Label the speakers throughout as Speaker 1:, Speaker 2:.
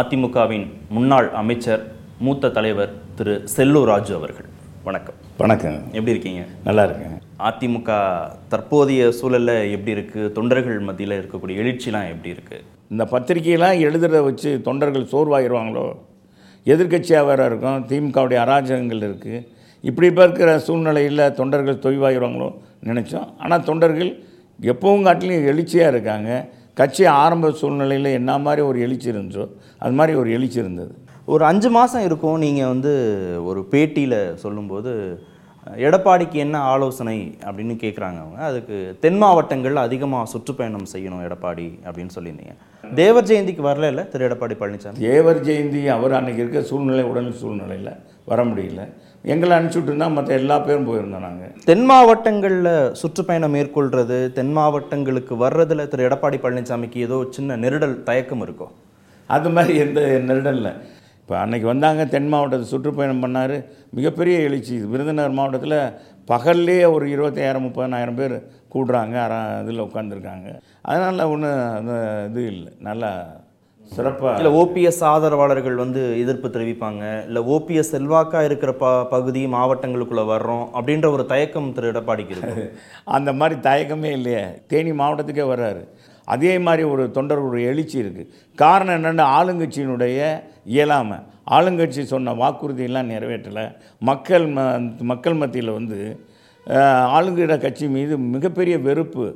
Speaker 1: அதிமுகவின் முன்னாள் அமைச்சர் மூத்த தலைவர் திரு செல்லூர் ராஜு அவர்கள். வணக்கம்.
Speaker 2: வணக்கம்.
Speaker 1: எப்படி இருக்கீங்க?
Speaker 2: நல்லா இருக்கேன்.
Speaker 1: அதிமுக தற்போதைய சூழல்ல எப்படி இருக்கு? தொண்டர்கள் மத்தியில் இருக்கக்கூடிய எழுச்சிலாம் எப்படி இருக்கு?
Speaker 2: இந்த பத்திரிகையெல்லாம் எழுதுறத வச்சு தொண்டர்கள் சோர்வாயிருவாங்களோ? எதிர்க்கட்சியாக வேற இருக்கும். திமுகவுடைய அராஜகங்கள் இருக்குது இப்படி இப்போ இருக்கிற சூழ்நிலையில் தொண்டர்கள் தொய்வாயிருவாங்களோ நினச்சோம். ஆனால் தொண்டர்கள் எப்பவும் காட்டிலும் எழுச்சியாக இருக்காங்க. கட்சி ஆரம்ப சூழ்நிலையில் என்ன மாதிரி ஒரு எழுச்சி இருந்துச்சோ அது மாதிரி ஒரு எழுச்சி இருந்தது.
Speaker 1: ஒரு அஞ்சு மாதம் இருக்கும் நீங்கள் வந்து ஒரு பேட்டியில் சொல்லும்போது எடப்பாடிக்கு என்ன ஆலோசனை அப்படின்னு கேட்குறாங்க அவங்க. அதுக்கு தென் மாவட்டங்களில் அதிகமாக சுற்றுப்பயணம் செய்யணும் எடப்பாடி அப்படின்னு சொல்லியிருந்தீங்க. தேவர் ஜெயந்திக்கு வரல இல்லை? திரு எடப்பாடி பழனிசாமி.
Speaker 2: தேவர் ஜெயந்தி அவர் அன்னைக்கு இருக்க சூழ்நிலை உடல் சூழ்நிலையில் வர முடியல. எங்களை அனுப்பிச்சுட்டு இருந்தால் மற்ற எல்லா பேரும் போயிருந்தோம் நாங்கள்
Speaker 1: தென் மாவட்டங்களில் சுற்றுப்பயணம் மேற்கொள்றது தென் மாவட்டங்களுக்கு வர்றதுல திரு எடப்பாடி பழனிசாமிக்கு ஏதோ சின்ன நெருடல் தயக்கம் இருக்கும்
Speaker 2: அது மாதிரி எந்த நெருடல்ல இப்போ அன்னைக்கு வந்தாங்க தென் மாவட்டத்தை சுற்றுப்பயணம் பண்ணார். மிகப்பெரிய எழுச்சி. விருதுநகர் மாவட்டத்தில் பகல்லே ஒரு இருபத்தாயிரம் முப்பதனாயிரம் பேர் கூடுறாங்க அற இதில் உட்காந்துருக்காங்க அதனால் ஒன்றும் அந்த இது இல்லை. நல்லா சிறப்பாக
Speaker 1: இல்லை ஓபிஎஸ் ஆதரவாளர்கள் வந்து எதிர்ப்பு தெரிவிப்பாங்க. இல்லை ஓபிஎஸ் செல்வாக்கா இருக்கிற ப பகுதி மாவட்டங்களுக்குள்ள வர்றோம் அப்படின்ற ஒரு தயக்கம் திரு எடப்பாடிக்கு இருக்கு.
Speaker 2: அந்த மாதிரி தயக்கமே இல்லையே. தேனி மாவட்டத்துக்கே வர்றாரு. அதே மாதிரி ஒரு தொண்டர் ஒரு எழுச்சி இருக்குது காரணம் என்னென்னா ஆளுங்கட்சியினுடைய இயலாமை. ஆளுங்கட்சி சொன்ன வாக்குறுதியெல்லாம் நிறைவேற்றலை. மக்கள் ம மக்கள் மத்தியில் வந்து அஹ், ஆளுங்கிற கட்சி மீது மிகப்பெரிய வெறுப்பு.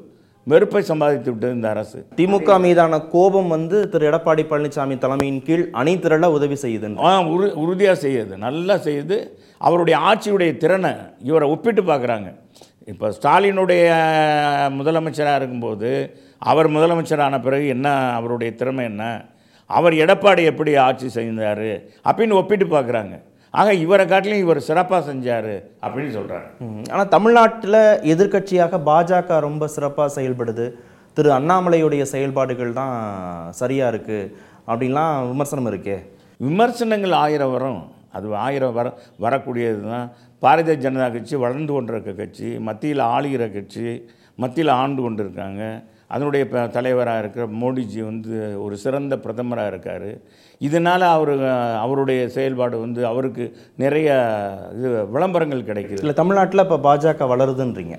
Speaker 2: வெறுப்பை சம்பாதித்து விட்டது இந்த அரசு.
Speaker 1: திமுக மீதான கோபம் வந்து திரு எடப்பாடி பழனிசாமி தலைமையின் கீழ் அணி திரள உதவி செய்யுதுன்னு.
Speaker 2: ஆ உறு உறுதியாக செய்யுது நல்லா செய்யுது. அவருடைய ஆட்சியுடைய திறனை இவரை ஒப்பிட்டு பார்க்குறாங்க. இப்போ ஸ்டாலினுடைய முதலமைச்சராக இருக்கும்போது அவர் முதலமைச்சரான பிறகு என்ன அவருடைய திறமை என்ன அவர் எடப்பாடி எப்படி ஆட்சி செய்தார் அப்படின்னு ஒப்பிட்டு பார்க்குறாங்க. ஆக இவரை காட்டிலும் இவர் சிறப்பாக செஞ்சார் அப்படின்னு சொல்கிறாங்க
Speaker 1: ஆனால் தமிழ்நாட்டில் எதிர்க்கட்சியாக பாஜக ரொம்ப சிறப்பாக செயல்படுது. திரு அண்ணாமலையுடைய செயல்பாடுகள் தான் சரியா இருக்கு அப்படின்லாம் விமர்சனம் இருக்கே.
Speaker 2: விமர்சனங்கள் ஆயிரம் வரும். அது ஆயிரம் வர வரக்கூடியது தான் பாரதிய ஜனதா கட்சி வளர்ந்து கொண்டிருக்க கட்சி மத்தியில் ஆளுகிற கட்சி மத்தியில் ஆண்டு கொண்டு இருக்காங்க அதனுடைய தலைவராக இருக்கிற மோடிஜி வந்து ஒரு சிறந்த பிரதமராக இருக்கார். இதனால் அவர் அவருடைய செயல்பாடு வந்து அவருக்கு நிறைய இது விளம்பரங்கள் கிடைக்குது.
Speaker 1: இல்லை தமிழ்நாட்டில் இப்போ பாஜக வளருதுன்றீங்க.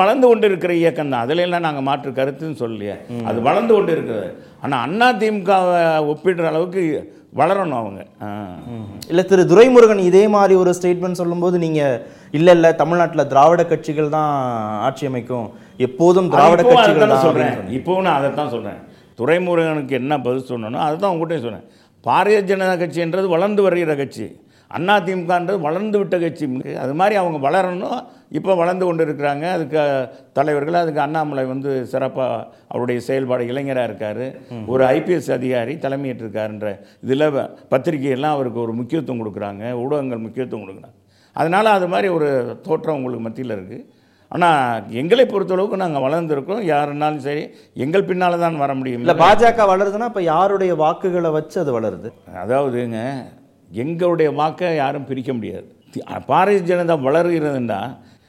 Speaker 2: வளர்ந்து கொண்டு இருக்கிற இயக்கம் தான். அதில் எல்லாம் நாங்கள் மாற்று கருத்துன்னு சொல்லலையே. அது வளர்ந்து கொண்டு இருக்கிறது ஆனால் அண்ணா திமுகவை ஒப்பிடுற அளவுக்கு வளரணும் அவங்க.
Speaker 1: இல்லை திரு துரைமுருகன் இதே மாதிரி ஒரு ஸ்டேட்மெண்ட் சொல்லும்போது நீங்கள் இல்லை இல்லை தமிழ்நாட்டில் திராவிட கட்சிகள் தான் ஆட்சி அமைக்கும். எப்போதும் திராவிட கட்சிகள் தான்
Speaker 2: சொல்கிறேன் இப்போவும் நான் அதை தான் சொல்கிறேன் துரைமுருகனுக்கு என்ன பதில் சொன்னனோ அதுதான் உங்கள்கிட்ட சொன்னேன் பாரதிய ஜனதா கட்சின்றது வளர்ந்து வருகிற கட்சி. அண்ணா திமுகன்றது வளர்ந்து விட்ட கட்சி. அது மாதிரி அவங்க வளரணும். இப்போ வளர்ந்து கொண்டு இருக்கிறாங்க அதுக்கு தலைவர்கள் அதுக்கு அண்ணாமலை வந்து சிறப்பாக அவருடைய செயல்பாடு இளைஞராக இருக்கார். ஒரு ஐபிஎஸ் அதிகாரி தலைமையேற்றிருக்காருன்ற இதில் பத்திரிகையெல்லாம் அவருக்கு ஒரு முக்கியத்துவம் கொடுக்குறாங்க. ஊடகங்கள் முக்கியத்துவம் கொடுக்குறாங்க. அதனால் அது மாதிரி ஒரு தோற்றம் உங்களுக்கு மத்தியில் இருக்குது ஆனால் எங்களை பொறுத்தளவுக்கு நாங்கள் வளர்ந்துருக்கோம். யாருன்னாலும் சரி எங்கள் பின்னால் தான் வர முடியும்.
Speaker 1: இல்லை பாஜக வளருதுன்னா இப்போ யாருடைய வாக்குகளை வச்சு அது வளருது?
Speaker 2: அதாவதுங்க எங்களுடைய வாக்கை யாரும் பிரிக்க முடியாது. பாரதிய ஜனதா வளர்கிறதுன்னா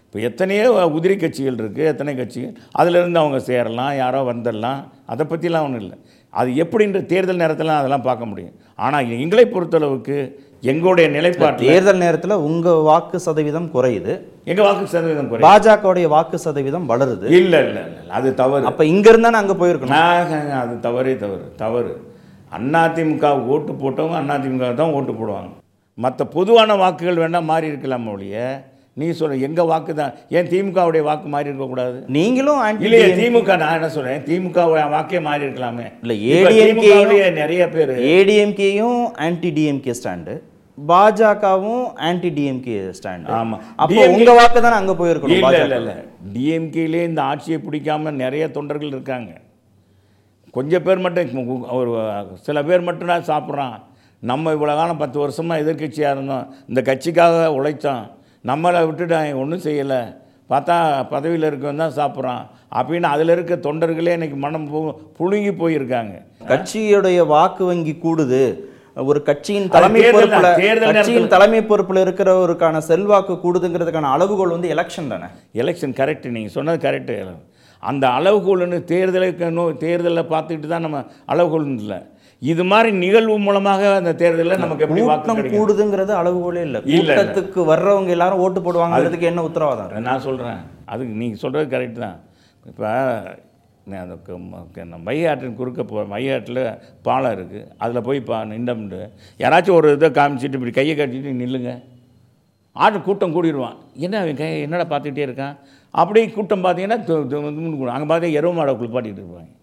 Speaker 2: இப்போ எத்தனையோ உதிரி கட்சிகள் இருக்குது எத்தனை கட்சிகள் அதிலிருந்து அவங்க சேரலாம் யாரோ வந்துடலாம் அதை பற்றிலாம் ஒன்றும் இல்லை. அது எப்படின்ற தேர்தல் நேரத்தில் அதெல்லாம் பார்க்க முடியும். ஆனால் எங்களை பொறுத்தளவுக்கு எங்களுடைய நிலைப்பாட்டில்
Speaker 1: தேர்தல் நேரத்தில் உங்க வாக்கு சதவீதம் குறையுது.
Speaker 2: எங்கள் வாக்கு சதவீதம் குறை
Speaker 1: பாஜகவுடைய வாக்கு சதவீதம் வளருது.
Speaker 2: இல்லை இல்லை இல்லை அது தவறு.
Speaker 1: அப்ப இங்க இருந்தானே அங்க போயிருக்கணும்.
Speaker 2: அது தவறே தவறு தவறு. அதிமுக ஓட்டு போட்டவங்க அதிமுக தான் ஓட்டு போடுவாங்க. மற்ற பொதுவான வாக்குகள் வேணால் மாறி இருக்கலாம் ஒழிய நீ சொல்ல எங்கள் வாக்கு தான் ஏன் திமுகவுடைய வாக்கு மாறி இருக்கக்கூடாது
Speaker 1: நீங்களும்
Speaker 2: இல்லையே திமுக நான் என்ன சொல்றேன்? திமுக வாக்கே மாறி இருக்கலாமே.
Speaker 1: இல்ல,
Speaker 2: விலேயே நிறைய பேர்.
Speaker 1: ஏடிஎம்கேயும் ஆன்டி டிஎம்கே ஸ்டாண்டு பாஜகவும் ஆன்டி டிஎம்கே ஸ்டாண்டு
Speaker 2: ஆமா.
Speaker 1: அப்போ
Speaker 2: DMK
Speaker 1: உங்க வாக்கு தானே அங்க போயிருக்கணும்
Speaker 2: இல்லை இல்லை இல்லை. டிஎம்கேலே இந்த ஆட்சியை பிடிக்காம நிறைய தொண்டர்கள் இருக்காங்க. கொஞ்சம் பேர் மட்டும் ஒரு சில பேர் மட்டும்தான் சாப்பிட்றான். நம்ம இவ்வளோ காலம் பத்து வருஷமாக எதிர்க்கட்சியாக இருந்தோம். இந்த கட்சிக்காக உழைச்சோம் நம்மளை விட்டுட்டு ஒன்றும் செய்யலை. பார்த்தா பதவியில் இருக்கவன் தான் சாப்பிட்றான். அப்படின்னு அதில் இருக்க தொண்டர்களே இன்னைக்கு மனம் புழுங்கி போயிருக்காங்க.
Speaker 1: கட்சியுடைய வாக்கு வங்கி கூடுது. ஒரு கட்சியின் தலைமை பொறுப்புல கட்சியின் தலைமை பொறுப்புல இருக்கிறவருக்கான செல்வாக்கு கூடுதுங்கிறதுக்கான அளவுகோல் வந்து எலெக்ஷன் தானே?
Speaker 2: எலெக்ஷன் கரெக்டு நீங்கள் சொன்னது கரெக்டு அந்த அளவுகோல்னு தேர்தலுக்கு தேர்தலில் பார்த்துக்கிட்டு தான் நம்ம அளவுகோல் இல்லை. இது மாதிரி நிகழ்வு மூலமாக அந்த தேர்தலில் நமக்கு எப்படி
Speaker 1: கூட்டம் கூடுதுங்கிறது அளவுகோலே இல்ல. கூட்டத்துக்கு வர்றவங்க எல்லாரும் ஓட்டு போடுவாங்கிறதுக்கு என்ன உத்தரவாதம்?
Speaker 2: நான் சொல்கிறேன் அதுக்கு நீங்கள் சொல்கிறது கரெக்ட் தான். இப்போ அந்த க- மையாற்றின் குறுக்க போ மையாட்டில் பாலம் இருக்குது அதில் போய் பா நின்றம்ண்டு. யாராச்சும் ஒரு இதை காமிச்சிட்டு இப்படி கையை கட்டிட்டு நில்லுங்க. ஆட்டு கூட்டம் கூடிடுவான் என்ன அவன் கை என்னடா பார்த்துக்கிட்டே இருக்கான்? அப்படி கூட்டம் பார்த்தீங்கன்னா அங்கே பார்த்தா எருவ மாடை குளிப்பாட்டிட்டு இருப்பாங்க.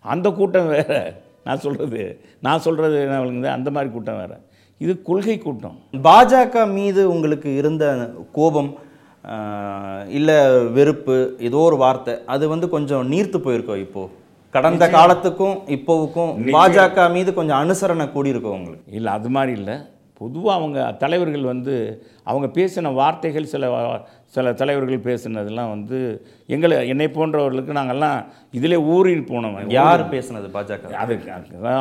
Speaker 2: அந்த கூட்டம் வேறு. நான் சொல்கிறது நான் சொல்கிறது என்ன விளங்குது? அந்த மாதிரி கூட்டம் வேறு. இது கொள்கை கூட்டம்.
Speaker 1: பாஜக மீது உங்களுக்கு இருந்த கோபம் இல்ல வெறுப்பு ஏதோ ஒரு வார்த்தை. அது வந்து கொஞ்சம் நீர்த்து போயிருக்கோம் இப்போ? கடந்த காலத்துக்கும் இப்போவுக்கும் பாஜக மீது கொஞ்சம் அனுசரணை கூடியிருக்கோம் உங்களுக்கு?
Speaker 2: இல்லை அது மாதிரி இல்லை. பொதுவாக அவங்க தலைவர்கள் வந்து அவங்க பேசின வார்த்தைகள் சில சில தலைவர்கள் பேசினதெல்லாம் வந்து எங்களை என்னை போன்றவர்களுக்கு நாங்கள்லாம் இதிலே ஊறி போனவன்.
Speaker 1: யார் பேசுனது பாஜக?
Speaker 2: அது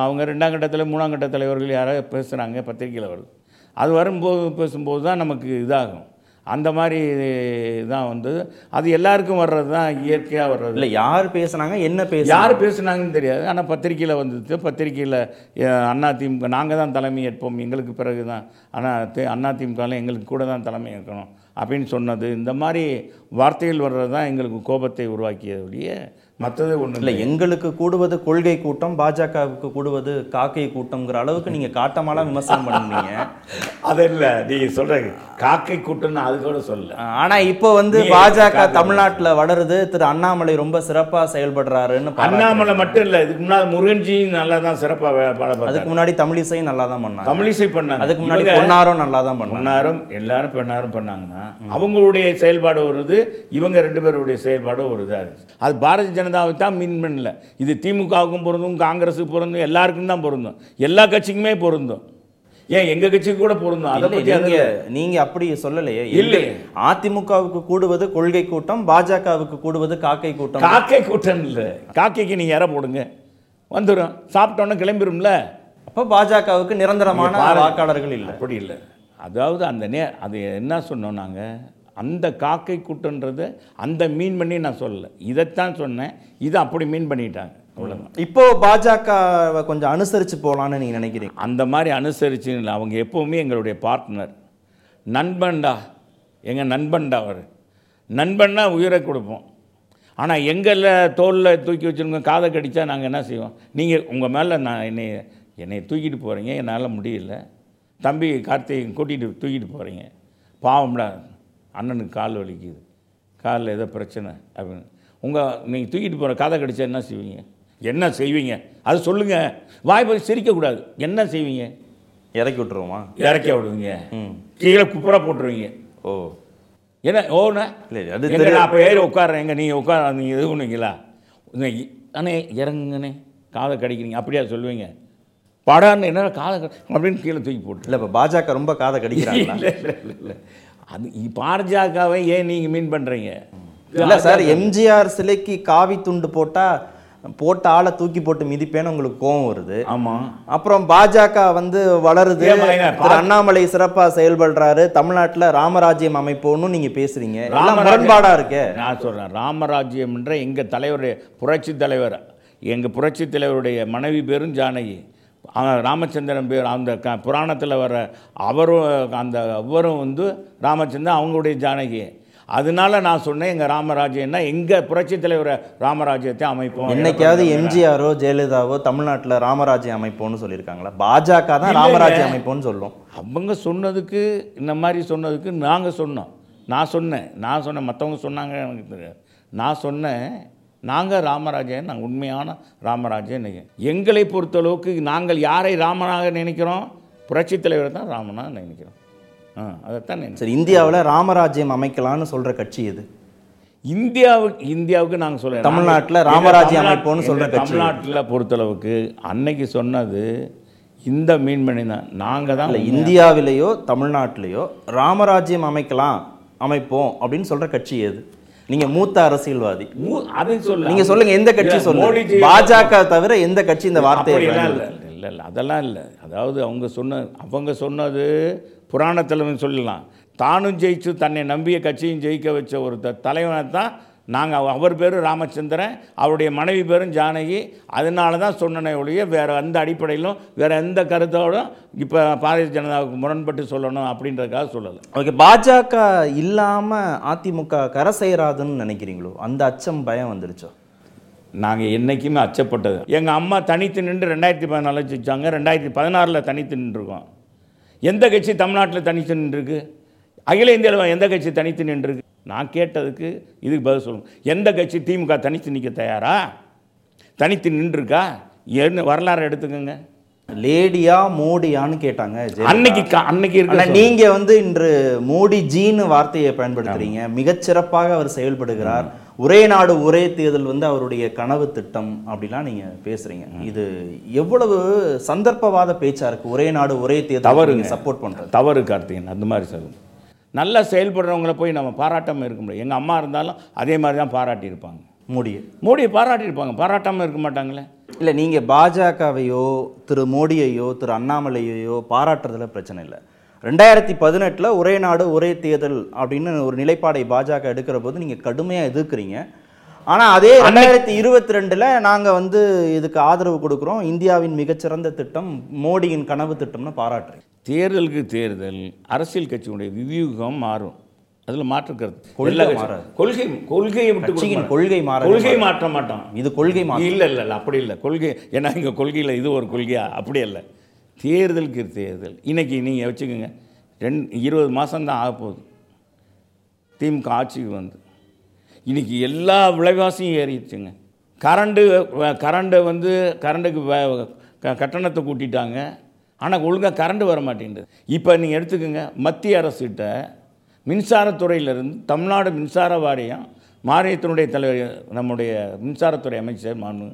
Speaker 2: அவங்க ரெண்டாம் கட்டத்தில் மூணாம் கட்ட தலைவர்கள் யாராவது பேசுகிறாங்க பத்திரிக்கையில் வருது அது வரும்போது பேசும்போது தான் நமக்கு இதாகும். அந்த மாதிரி தான் வந்து அது எல்லாருக்கும் வர்றது தான் இயற்கையாக வர்றது.
Speaker 1: இல்ல யார் பேசுனாங்க என்ன பேச
Speaker 2: யார் பேசுனாங்கன்னு தெரியாது. ஆனால் பத்திரிக்கையில் வந்தது பத்திரிக்கையில் அண்ணா திமுக நாங்கள் தான் தலைமை ஏற்போம் எங்களுக்கு பிறகு தான் ஆனால் அண்ணா திமுகவில் எங்களுக்கு கூட தான் தலைமை ஏற்கணும் அப்படின்னு சொன்னது. இந்த மாதிரி வார்த்தைகள் வர்றது தான் எங்களுக்கு கோபத்தை உருவாக்கியது ஒழிய மற்றது ஒன்றும்
Speaker 1: இல்ல எங்களுக்கு கூடுவது கொள்கை கூட்டம் பாஜகவுக்கு கூடுவது காக்கை கூட்டம்ங்கிற அளவுக்கு நீங்க காட்டமாலாம் விமர்சனம் பண்ணுவீங்க
Speaker 2: அது இல்லை நீங்கள் சொல்கிறீங்க காக்கை கூட்டம்னு அது கூட சொல்ல
Speaker 1: ஆனா இப்போ வந்து பாஜக தமிழ்நாட்டுல வளருது திரு அண்ணாமலை ரொம்ப சிறப்பா செயல்படுறாருன்னு.
Speaker 2: அண்ணாமலை மட்டும் இல்லை இதுக்கு முன்னால் முருகன்ஜி நல்லா தான் சிறப்பாக
Speaker 1: அதுக்கு முன்னாடி தமிழிசையும் நல்லா தான் பண்ணாங்க
Speaker 2: தமிழிசை பண்ணாங்க.
Speaker 1: அதுக்கு முன்னாடி பொன்னாரும் நல்லா தான் பண்ணாங்க.
Speaker 2: பொன்னாரும் எல்லாரும் பெண்ணாரும் பண்ணாங்கன்னா அவங்களுடைய செயல்பாடு வருது இவங்க ரெண்டு பேருடைய செயல்பாடு ஒரு இதாக இருந்துச்சு அது பாரதிய ஜனதாவுக்கு தான் மீன் பண்ணல. இது திமுகவுக்கும் பொருந்தும் காங்கிரஸுக்கு பொருந்தும் எல்லாருக்கும் தான் பொருந்தும். எல்லா கட்சிக்குமே பொருந்தும். ஏன் எங்க கட்சிக்கு கூட பொருந்தும்? அதை பற்றி
Speaker 1: நீங்க அப்படி சொல்லலையே.
Speaker 2: இல்லை.
Speaker 1: அதிமுகவுக்கு கூடுவது கொள்கை கூட்டம் பாஜகவுக்கு கூடுவது காக்கை கூட்டம்?
Speaker 2: காக்கை கூட்டம் இல்லை. காக்கைக்கு நீங்க இற போடுங்க. வந்துடும் சாப்பிட்டோன்னே கிளம்பிடும்ல
Speaker 1: அப்ப பாஜகவுக்கு நிரந்தரமான. வாக்காளர்கள் இல்லை.
Speaker 2: அப்படி இல்லை. அதாவது அந்த நே அது என்ன சொன்னோம் நாங்கள் அந்த காக்கை கூட்டன்றது அந்த மீன் பண்ணி நான் சொல்லலை. இதைத்தான் சொன்னேன். இதை அப்படி மீன் பண்ணிட்டாங்க. அவ்வளோதான்
Speaker 1: இப்போ பாஜகவை கொஞ்சம் அனுசரிச்சு போலான்னு நீங்க நினைக்கிறீங்க?
Speaker 2: அந்த மாதிரி அனுசரித்து இல்லை. அவங்க எப்போவுமே எங்களுடைய பார்ட்னர் நண்பன்டா. எங்கள் நண்பன்டா அவர். நண்பன்னா உயிரை கொடுப்போம். ஆனால் எங்களில் தோலில் தூக்கி வச்சுருங்க காதை கடிச்சா நாங்கள் என்ன செய்வோம்? நீங்கள் உங்கள் மேலே நான் என்னை என்னை தூக்கிட்டு போகிறீங்க என்னால் முடியல. தம்பி கார்த்திகை கூட்டிகிட்டு தூக்கிட்டு போகிறீங்க பாவம்டா. அண்ணனுக்கு கால் வலிக்குது. காலில் ஏதோ பிரச்சனை அப்படின்னு. உங்கள் நீங்கள் தூக்கிட்டு போகிற காதை கடிச்சா என்ன செய்வீங்க? என்ன செய்வீங்க? அது சொல்லுங்கள் வாய்ப்பு சிரிக்கக்கூடாது என்ன செய்வீங்க?
Speaker 1: இறக்கி விட்டுருவோமா?
Speaker 2: இறக்கி விடுவீங்க.
Speaker 1: ம்.
Speaker 2: கீழே குப்புறா போட்டுருவீங்க.
Speaker 1: ஓ.
Speaker 2: என்ன? ஓண்ணா
Speaker 1: இல்லை அது
Speaker 2: நான் அப்போ ஏறி உட்காடுறேன் எங்க நீங்கள் உட்கார நீங்கள் இது பண்ணுவீங்களா? அண்ணே இறங்குங்கண்ணே. காதை கடிக்கிறீங்க. அப்படியா சொல்லுவீங்க. படான்னு என்ன காதை கடி- அப்படின்னு கீழே தூக்கி போட்டு
Speaker 1: இல்ல இப்ப பாஜக ரொம்ப காதை
Speaker 2: இல்லை இல்லை இல்லை. அது பாஜகவை ஏன் நீங்கள் மீன் பண்ணுறீங்க
Speaker 1: இல்ல சார் எம்ஜிஆர் சிலைக்கு காவி துண்டு போட்டா போட்ட ஆளை தூக்கி போட்டு மிதிப்பேன்னு உங்களுக்கு கோவம் வருது.
Speaker 2: ஆமாம்
Speaker 1: அப்புறம் பாஜக வந்து வளருது. திரு அண்ணாமலை சிறப்பா செயல்படுறாரு. தமிழ்நாட்டுல ராமராஜ்யம் அமைப்போன்னு நீங்க பேசுறீங்க. எல்லாம்
Speaker 2: ராமராஜ்யம்.
Speaker 1: முரண்பாடா இருக்கே.
Speaker 2: நான் சொல்கிறேன் ராமராஜ்யம் என்ற எங்கள் தலைவருடைய புரட்சி தலைவர் எங்கள் புரட்சி தலைவருடைய மனைவி பேரும் ஜானகி. ராமச்சந்திரன் பேர் அந்த க புராணத்தில் வர அவரும் அந்த அவரும் வந்து ராமச்சந்திரன் அவங்களுடைய ஜானகி. அதனால நான் சொன்னேன் எங்கள் ராமராஜ்யம்னா எங்கள் புரட்சி தலைவர் ராமராஜ்யத்தை அமைப்போம்.
Speaker 1: என்னைக்காவது எம்ஜிஆரோ ஜெயலலிதாவோ தமிழ்நாட்டுல ராமராஜ்யம் அமைப்போன்னு சொல்லியிருக்காங்களா? பாஜக தான். ராமராஜ்யம் அமைப்போன்னு சொல்லும்.
Speaker 2: அவங்க சொன்னதுக்கு இந்த மாதிரி சொன்னதுக்கு நாங்கள் சொன்னோம். நான் சொன்னேன். நான் சொன்னேன். மற்றவங்க சொன்னாங்க எனக்கு தெரியாது. நான் சொன்னேன் நாங்கள் ராமராஜன் நாங்கள் உண்மையான ராமராஜன் எங்களை பொறுத்தளவுக்கு நாங்கள் யாரை ராமனாக நினைக்கிறோம்? புரட்சித் தலைவரை தான் ராமனாக நினைக்கிறோம். ஆ அதைத்தான்
Speaker 1: சரி இந்தியாவுல ராமராஜ்யம் அமைக்கலாம்னு சொல்ற கட்சி எது?
Speaker 2: இந்தியாவுக்கு இந்தியாவுக்கு நாங்கள் சொல்ல
Speaker 1: தமிழ்நாட்டுல ராமராஜ்யம் அமைப்போம்னு சொல்ற கட்சி.
Speaker 2: தமிழ்நாட்டில் பொறுத்தளவுக்கு அன்னைக்கு சொன்னது இந்த மீன்மணி தான். நாங்கள் தான்
Speaker 1: இல்ல இந்தியாவிலேயோ தமிழ்நாட்டிலேயோ ராமராஜ்யம் அமைக்கலாம் அமைப்போம் அப்படின்னு சொல்ற கட்சி எது? நீங்க மூத்த அரசியல்வாதி.
Speaker 2: மூ- அதை சொல்ல.
Speaker 1: நீங்க சொல்லுங்க எந்த கட்சி சொல்லுங்க? பாஜக தவிர எந்த கட்சி இந்த வார்த்தையை?
Speaker 2: இல்லை. இல்லை இல்லை அதெல்லாம் இல்லை. அதாவது அவங்க சொன்ன அவங்க சொன்னது புராணத்தில் சொல்லலாம் தானும் ஜெயிச்சு தன்னை நம்பிய கட்சியும் ஜெயிக்க வச்ச ஒரு த தலைவனை தான் நாங்கள் அவர் பேர் ராமச்சந்திரன் அவருடைய மனைவி பேரும் ஜானகி. அதனால தான் சொன்னனே ஒழிய வேறு எந்த அடிப்படையிலும் வேறு எந்த கருத்தோடும் இப்போ பாரதிய ஜனதாவுக்கு முரண்பட்டு சொல்லணும் அப்படின்றதுக்காக சொல்லலை.
Speaker 1: ஓகே பாஜக இல்லாம அதிமுக கரை செய்யறாதுன்னு நினைக்கிறீங்களோ? அந்த அச்சம் பயம் வந்துருச்சோ?
Speaker 2: நாங்கள் என்றைக்குமே அச்சப்பட்டது. எங்கள் அம்மா தனித்து நின்று ரெண்டாயிரத்தி பதினாலில் ஜெயிச்சாங்க ரெண்டாயிரத்தி பதினாறில் தனித்து நின்றுருக்கோம். எந்த கட்சி தமிழ்நாட்டில் தனித்து நின்றுருக்கு? அகில இந்தியாவில் எந்த கட்சி தனித்து நின்றுருக்கு? நான் கேட்டதுக்கு இதுக்கு பதில் சொல்லுங்க எந்த கட்சி திமுக தனித்து நிற்க தயாரா? தனித்து நின்றுருக்கா? என்ன வரலாறு எடுத்துக்கோங்க.
Speaker 1: லேடியா மோடியான்னு கேட்டாங்க.
Speaker 2: அன்னைக்கு அன்னைக்கு இருக்க
Speaker 1: நீங்க வந்து இன்று மோடி ஜீன்னு வார்த்தையை பயன்படுத்துறீங்க. மிகச்சிறப்பாக அவர் செயல்படுகிறார். ஒரே நாடு ஒரே தேர்தல் வந்து அவருடைய கனவு திட்டம் அப்படிலாம் நீங்க பேசுறீங்க. இது எவ்வளவு சந்தர்ப்பவாத பேச்சா இருக்கு? ஒரே நாடு ஒரே தேர்தல்
Speaker 2: தவறுங்க.
Speaker 1: சப்போர்ட் பண்றது.
Speaker 2: தவறு கார்த்திகன் அந்த மாதிரி சொல்லும் நல்லா செயல்படுறவங்கள போய் நம்ம பாராட்டாமல் இருக்க முடியும் எங்கள் அம்மா இருந்தாலும் அதே மாதிரி தான் பாராட்டியிருப்பாங்க.
Speaker 1: மோடியை.
Speaker 2: மோடியை பாராட்டியிருப்பாங்க. பாராட்டாமல் இருக்க மாட்டாங்களே?
Speaker 1: இல்ல நீங்க பாஜகவையோ திரு மோடியையோ திரு அண்ணாமலையையோ பாராட்டுறதுல பிரச்சனை இல்லை. ரெண்டாயிரத்தி பதினெட்டுல ஒரே நாடு ஒரே தேர்தல் அப்படின்னு ஒரு நிலைப்பாடை பாஜக எடுக்கிற போது நீங்க கடுமையா எதிர்க்கிறீங்க. ஆனா அதே ரெண்டாயிரத்தி இருபத்தி ரெண்டுல நாங்க வந்து இதுக்கு ஆதரவு கொடுக்குறோம். இந்தியாவின் மிகச்சிறந்த திட்டம் மோடியின் கனவு திட்டம்னு பாராட்டுறீங்க.
Speaker 2: தேர்தலுக்கு தேர்தல் அரசியல் கட்சியுடைய வியூகம் மாறும். அதில் மாற்று கருத்து.
Speaker 1: கொள்கை மாறாது.
Speaker 2: கொள்கை கொள்கையை விட்டு
Speaker 1: கொள்கை மாற.
Speaker 2: கொள்கை மாற்ற மாட்டோம்.
Speaker 1: இது கொள்கை
Speaker 2: இல்லை இல்லை இல்லை அப்படி இல்லை. கொள்கை ஏன்னா இங்கே கொள்கையில் இது ஒரு கொள்கையா? அப்படி இல்லை தேர்தலுக்கு தேர்தல். இன்னைக்கு நீங்கள் வச்சுக்கோங்க. ரெண்டு இருபது மாதம்தான் ஆக போகுது. திமுக ஆட்சிக்கு வந்து. இன்னைக்கு எல்லா விலைவாசியும் ஏறிடுச்சுங்க. கரண்டு கரண்டை வந்து கரண்டுக்கு வ- க- கட்டணத்தை கூட்டிட்டாங்க. ஆனால் ஒழுங்காக கரண்ட் வர மாட்டேங்குது இப்போ நீங்கள் எடுத்துக்கோங்க மத்திய அரசுகிட்ட மின்சாரத்துறையிலிருந்து தமிழ்நாடு மின்சார வாரியம் மானியத்தினுடைய தலைவர் நம்முடைய மின்சாரத்துறை அமைச்சர் மாண்பு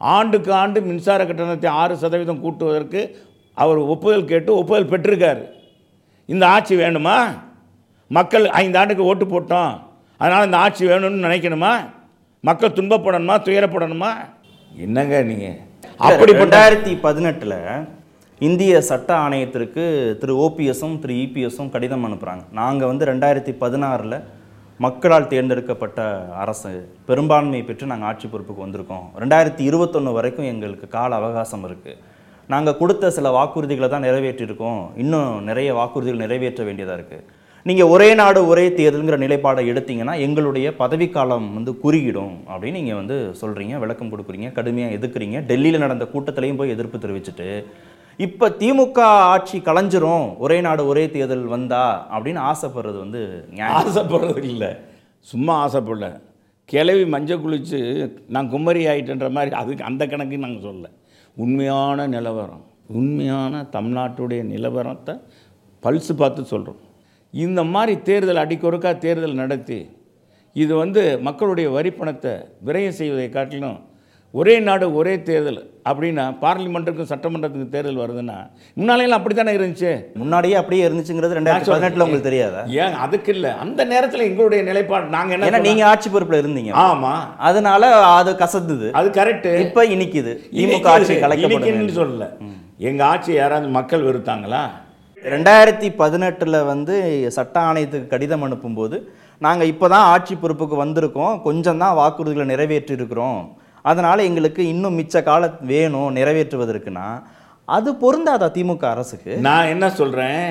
Speaker 2: ஆண்டுக்கு ஆண்டு மின்சார கட்டணத்தை ஆறு சதவீதம் கூட்டுவதற்கு அவர் ஒப்புதல் கேட்டு ஒப்புதல் பெற்றிருக்காரு. இந்த ஆட்சி வேணுமா மக்கள் ஐந்து ஆண்டுக்கு ஓட்டு போட்டோம். அதனால் இந்த ஆட்சி வேணும்னு நினைக்கணுமா? மக்கள் துன்பப்படணுமா? துயரப்படணுமா? என்னங்க நீங்கள் அப்படிப்பட்ட
Speaker 1: ரெண்டாயிரத்தி பதினெட்டுல இந்திய சட்ட ஆணையத்திற்கு திரு ஓபிஎஸும் திரு இபிஎஸும் கடிதம் அனுப்புகிறாங்க நாங்கள் வந்து ரெண்டாயிரத்தி பதினாறில் மக்களால் தேர்ந்தெடுக்கப்பட்ட அரசு. பெரும்பான்மை பெற்று நாங்கள் ஆட்சி பொறுப்புக்கு வந்திருக்கோம். ரெண்டாயிரத்தி இருபத்தொன்று வரைக்கும் எங்களுக்கு கால அவகாசம் இருக்குது நாங்கள் கொடுத்த சில வாக்குறுதிகளை தான் நிறைவேற்றியிருக்கோம் இன்னும் நிறைய வாக்குறுதிகள் நிறைவேற்ற வேண்டியதாக இருக்குது நீங்கள் ஒரே நாடு ஒரே தேர்தலுங்கிற நிலைப்பாடை எடுத்தீங்கன்னா எங்களுடைய பதவிக்காலம் வந்து குறுகிடும் அப்படின்னு நீங்கள் வந்து சொல்கிறீங்க விளக்கம் கொடுக்குறீங்க கடுமையாக எதிர்க்கிறீங்க. டெல்லியில் நடந்த கூட்டத்திலையும் போய் எதிர்ப்பு தெரிவிச்சுட்டு இப்போ திமுக ஆட்சி கலைஞ்சிரும் ஒரே நாடு ஒரே தேர்தல் வந்தா அப்படின்னு ஆசைப்படுறது வந்து
Speaker 2: ஆசைப்படுறது இல்லை. சும்மா ஆசைப்படல. கிளவி மஞ்சள் குளிச்சு நான் குமரி ஆயிட்டுன்ற மாதிரி அதுக்கு அந்த கணக்கு நாங்கள் சொல்லல. உண்மையான நிலவரம் உண்மையான தமிழ்நாட்டுடைய நிலவரத்தை பல்ஸ் பார்த்து சொல்கிறோம் இந்த மாதிரி தேர்தல் அடிக்கொருக்கா தேர்தல் நடத்தி இது வந்து மக்களுடைய வரிப்பணத்தை விரயம் செய்வதை காட்டிலும் ஒரே நாடு ஒரே தேர்தல் அப்படின்னா பார்லிமெண்ட்டுக்கும் சட்டமன்றத்துக்கும் தேர்தல் வருதுன்னா முன்னாலையெல்லாம் அப்படி தானே இருந்துச்சு?
Speaker 1: முன்னாடியே அப்படியே இருந்துச்சுங்கிறது ரெண்டாயிரத்தி பதினெட்டில் உங்களுக்கு தெரியாதா?
Speaker 2: ஏன் அதுக்கு இல்லை. அந்த நேரத்தில் எங்களுடைய நிலைப்பாடு நாங்கள் என்ன?
Speaker 1: நீங்கள் ஆட்சி பொறுப்பில் இருந்தீங்க.
Speaker 2: ஆமா.
Speaker 1: அதனால அது கசந்துது
Speaker 2: அது கரெக்ட்
Speaker 1: இப்போ இனிக்குது. திமுக ஆட்சி கலைக்கப்படும்
Speaker 2: இன்னைக்குன்னு சொல்லல. எங்க ஆட்சி யாராவது மக்கள் வெறுத்தாங்களா?
Speaker 1: ரெண்டாயிரத்தி பதினெட்டில் வந்து சட்ட ஆணையத்துக்கு கடிதம் அனுப்பும்போது நாங்கள் இப்போ தான் ஆட்சி பொறுப்புக்கு வந்திருக்கோம். கொஞ்சம் தான் வாக்குறுதிகளை நிறைவேற்றியிருக்கிறோம். அதனால் எங்களுக்கு இன்னும் மிச்ச காலம் வேணும் நிறைவேற்றுவதற்குனா அது பொருந்தாதா திமுக அரசுக்கு?
Speaker 2: நான் என்ன சொல்றேன்?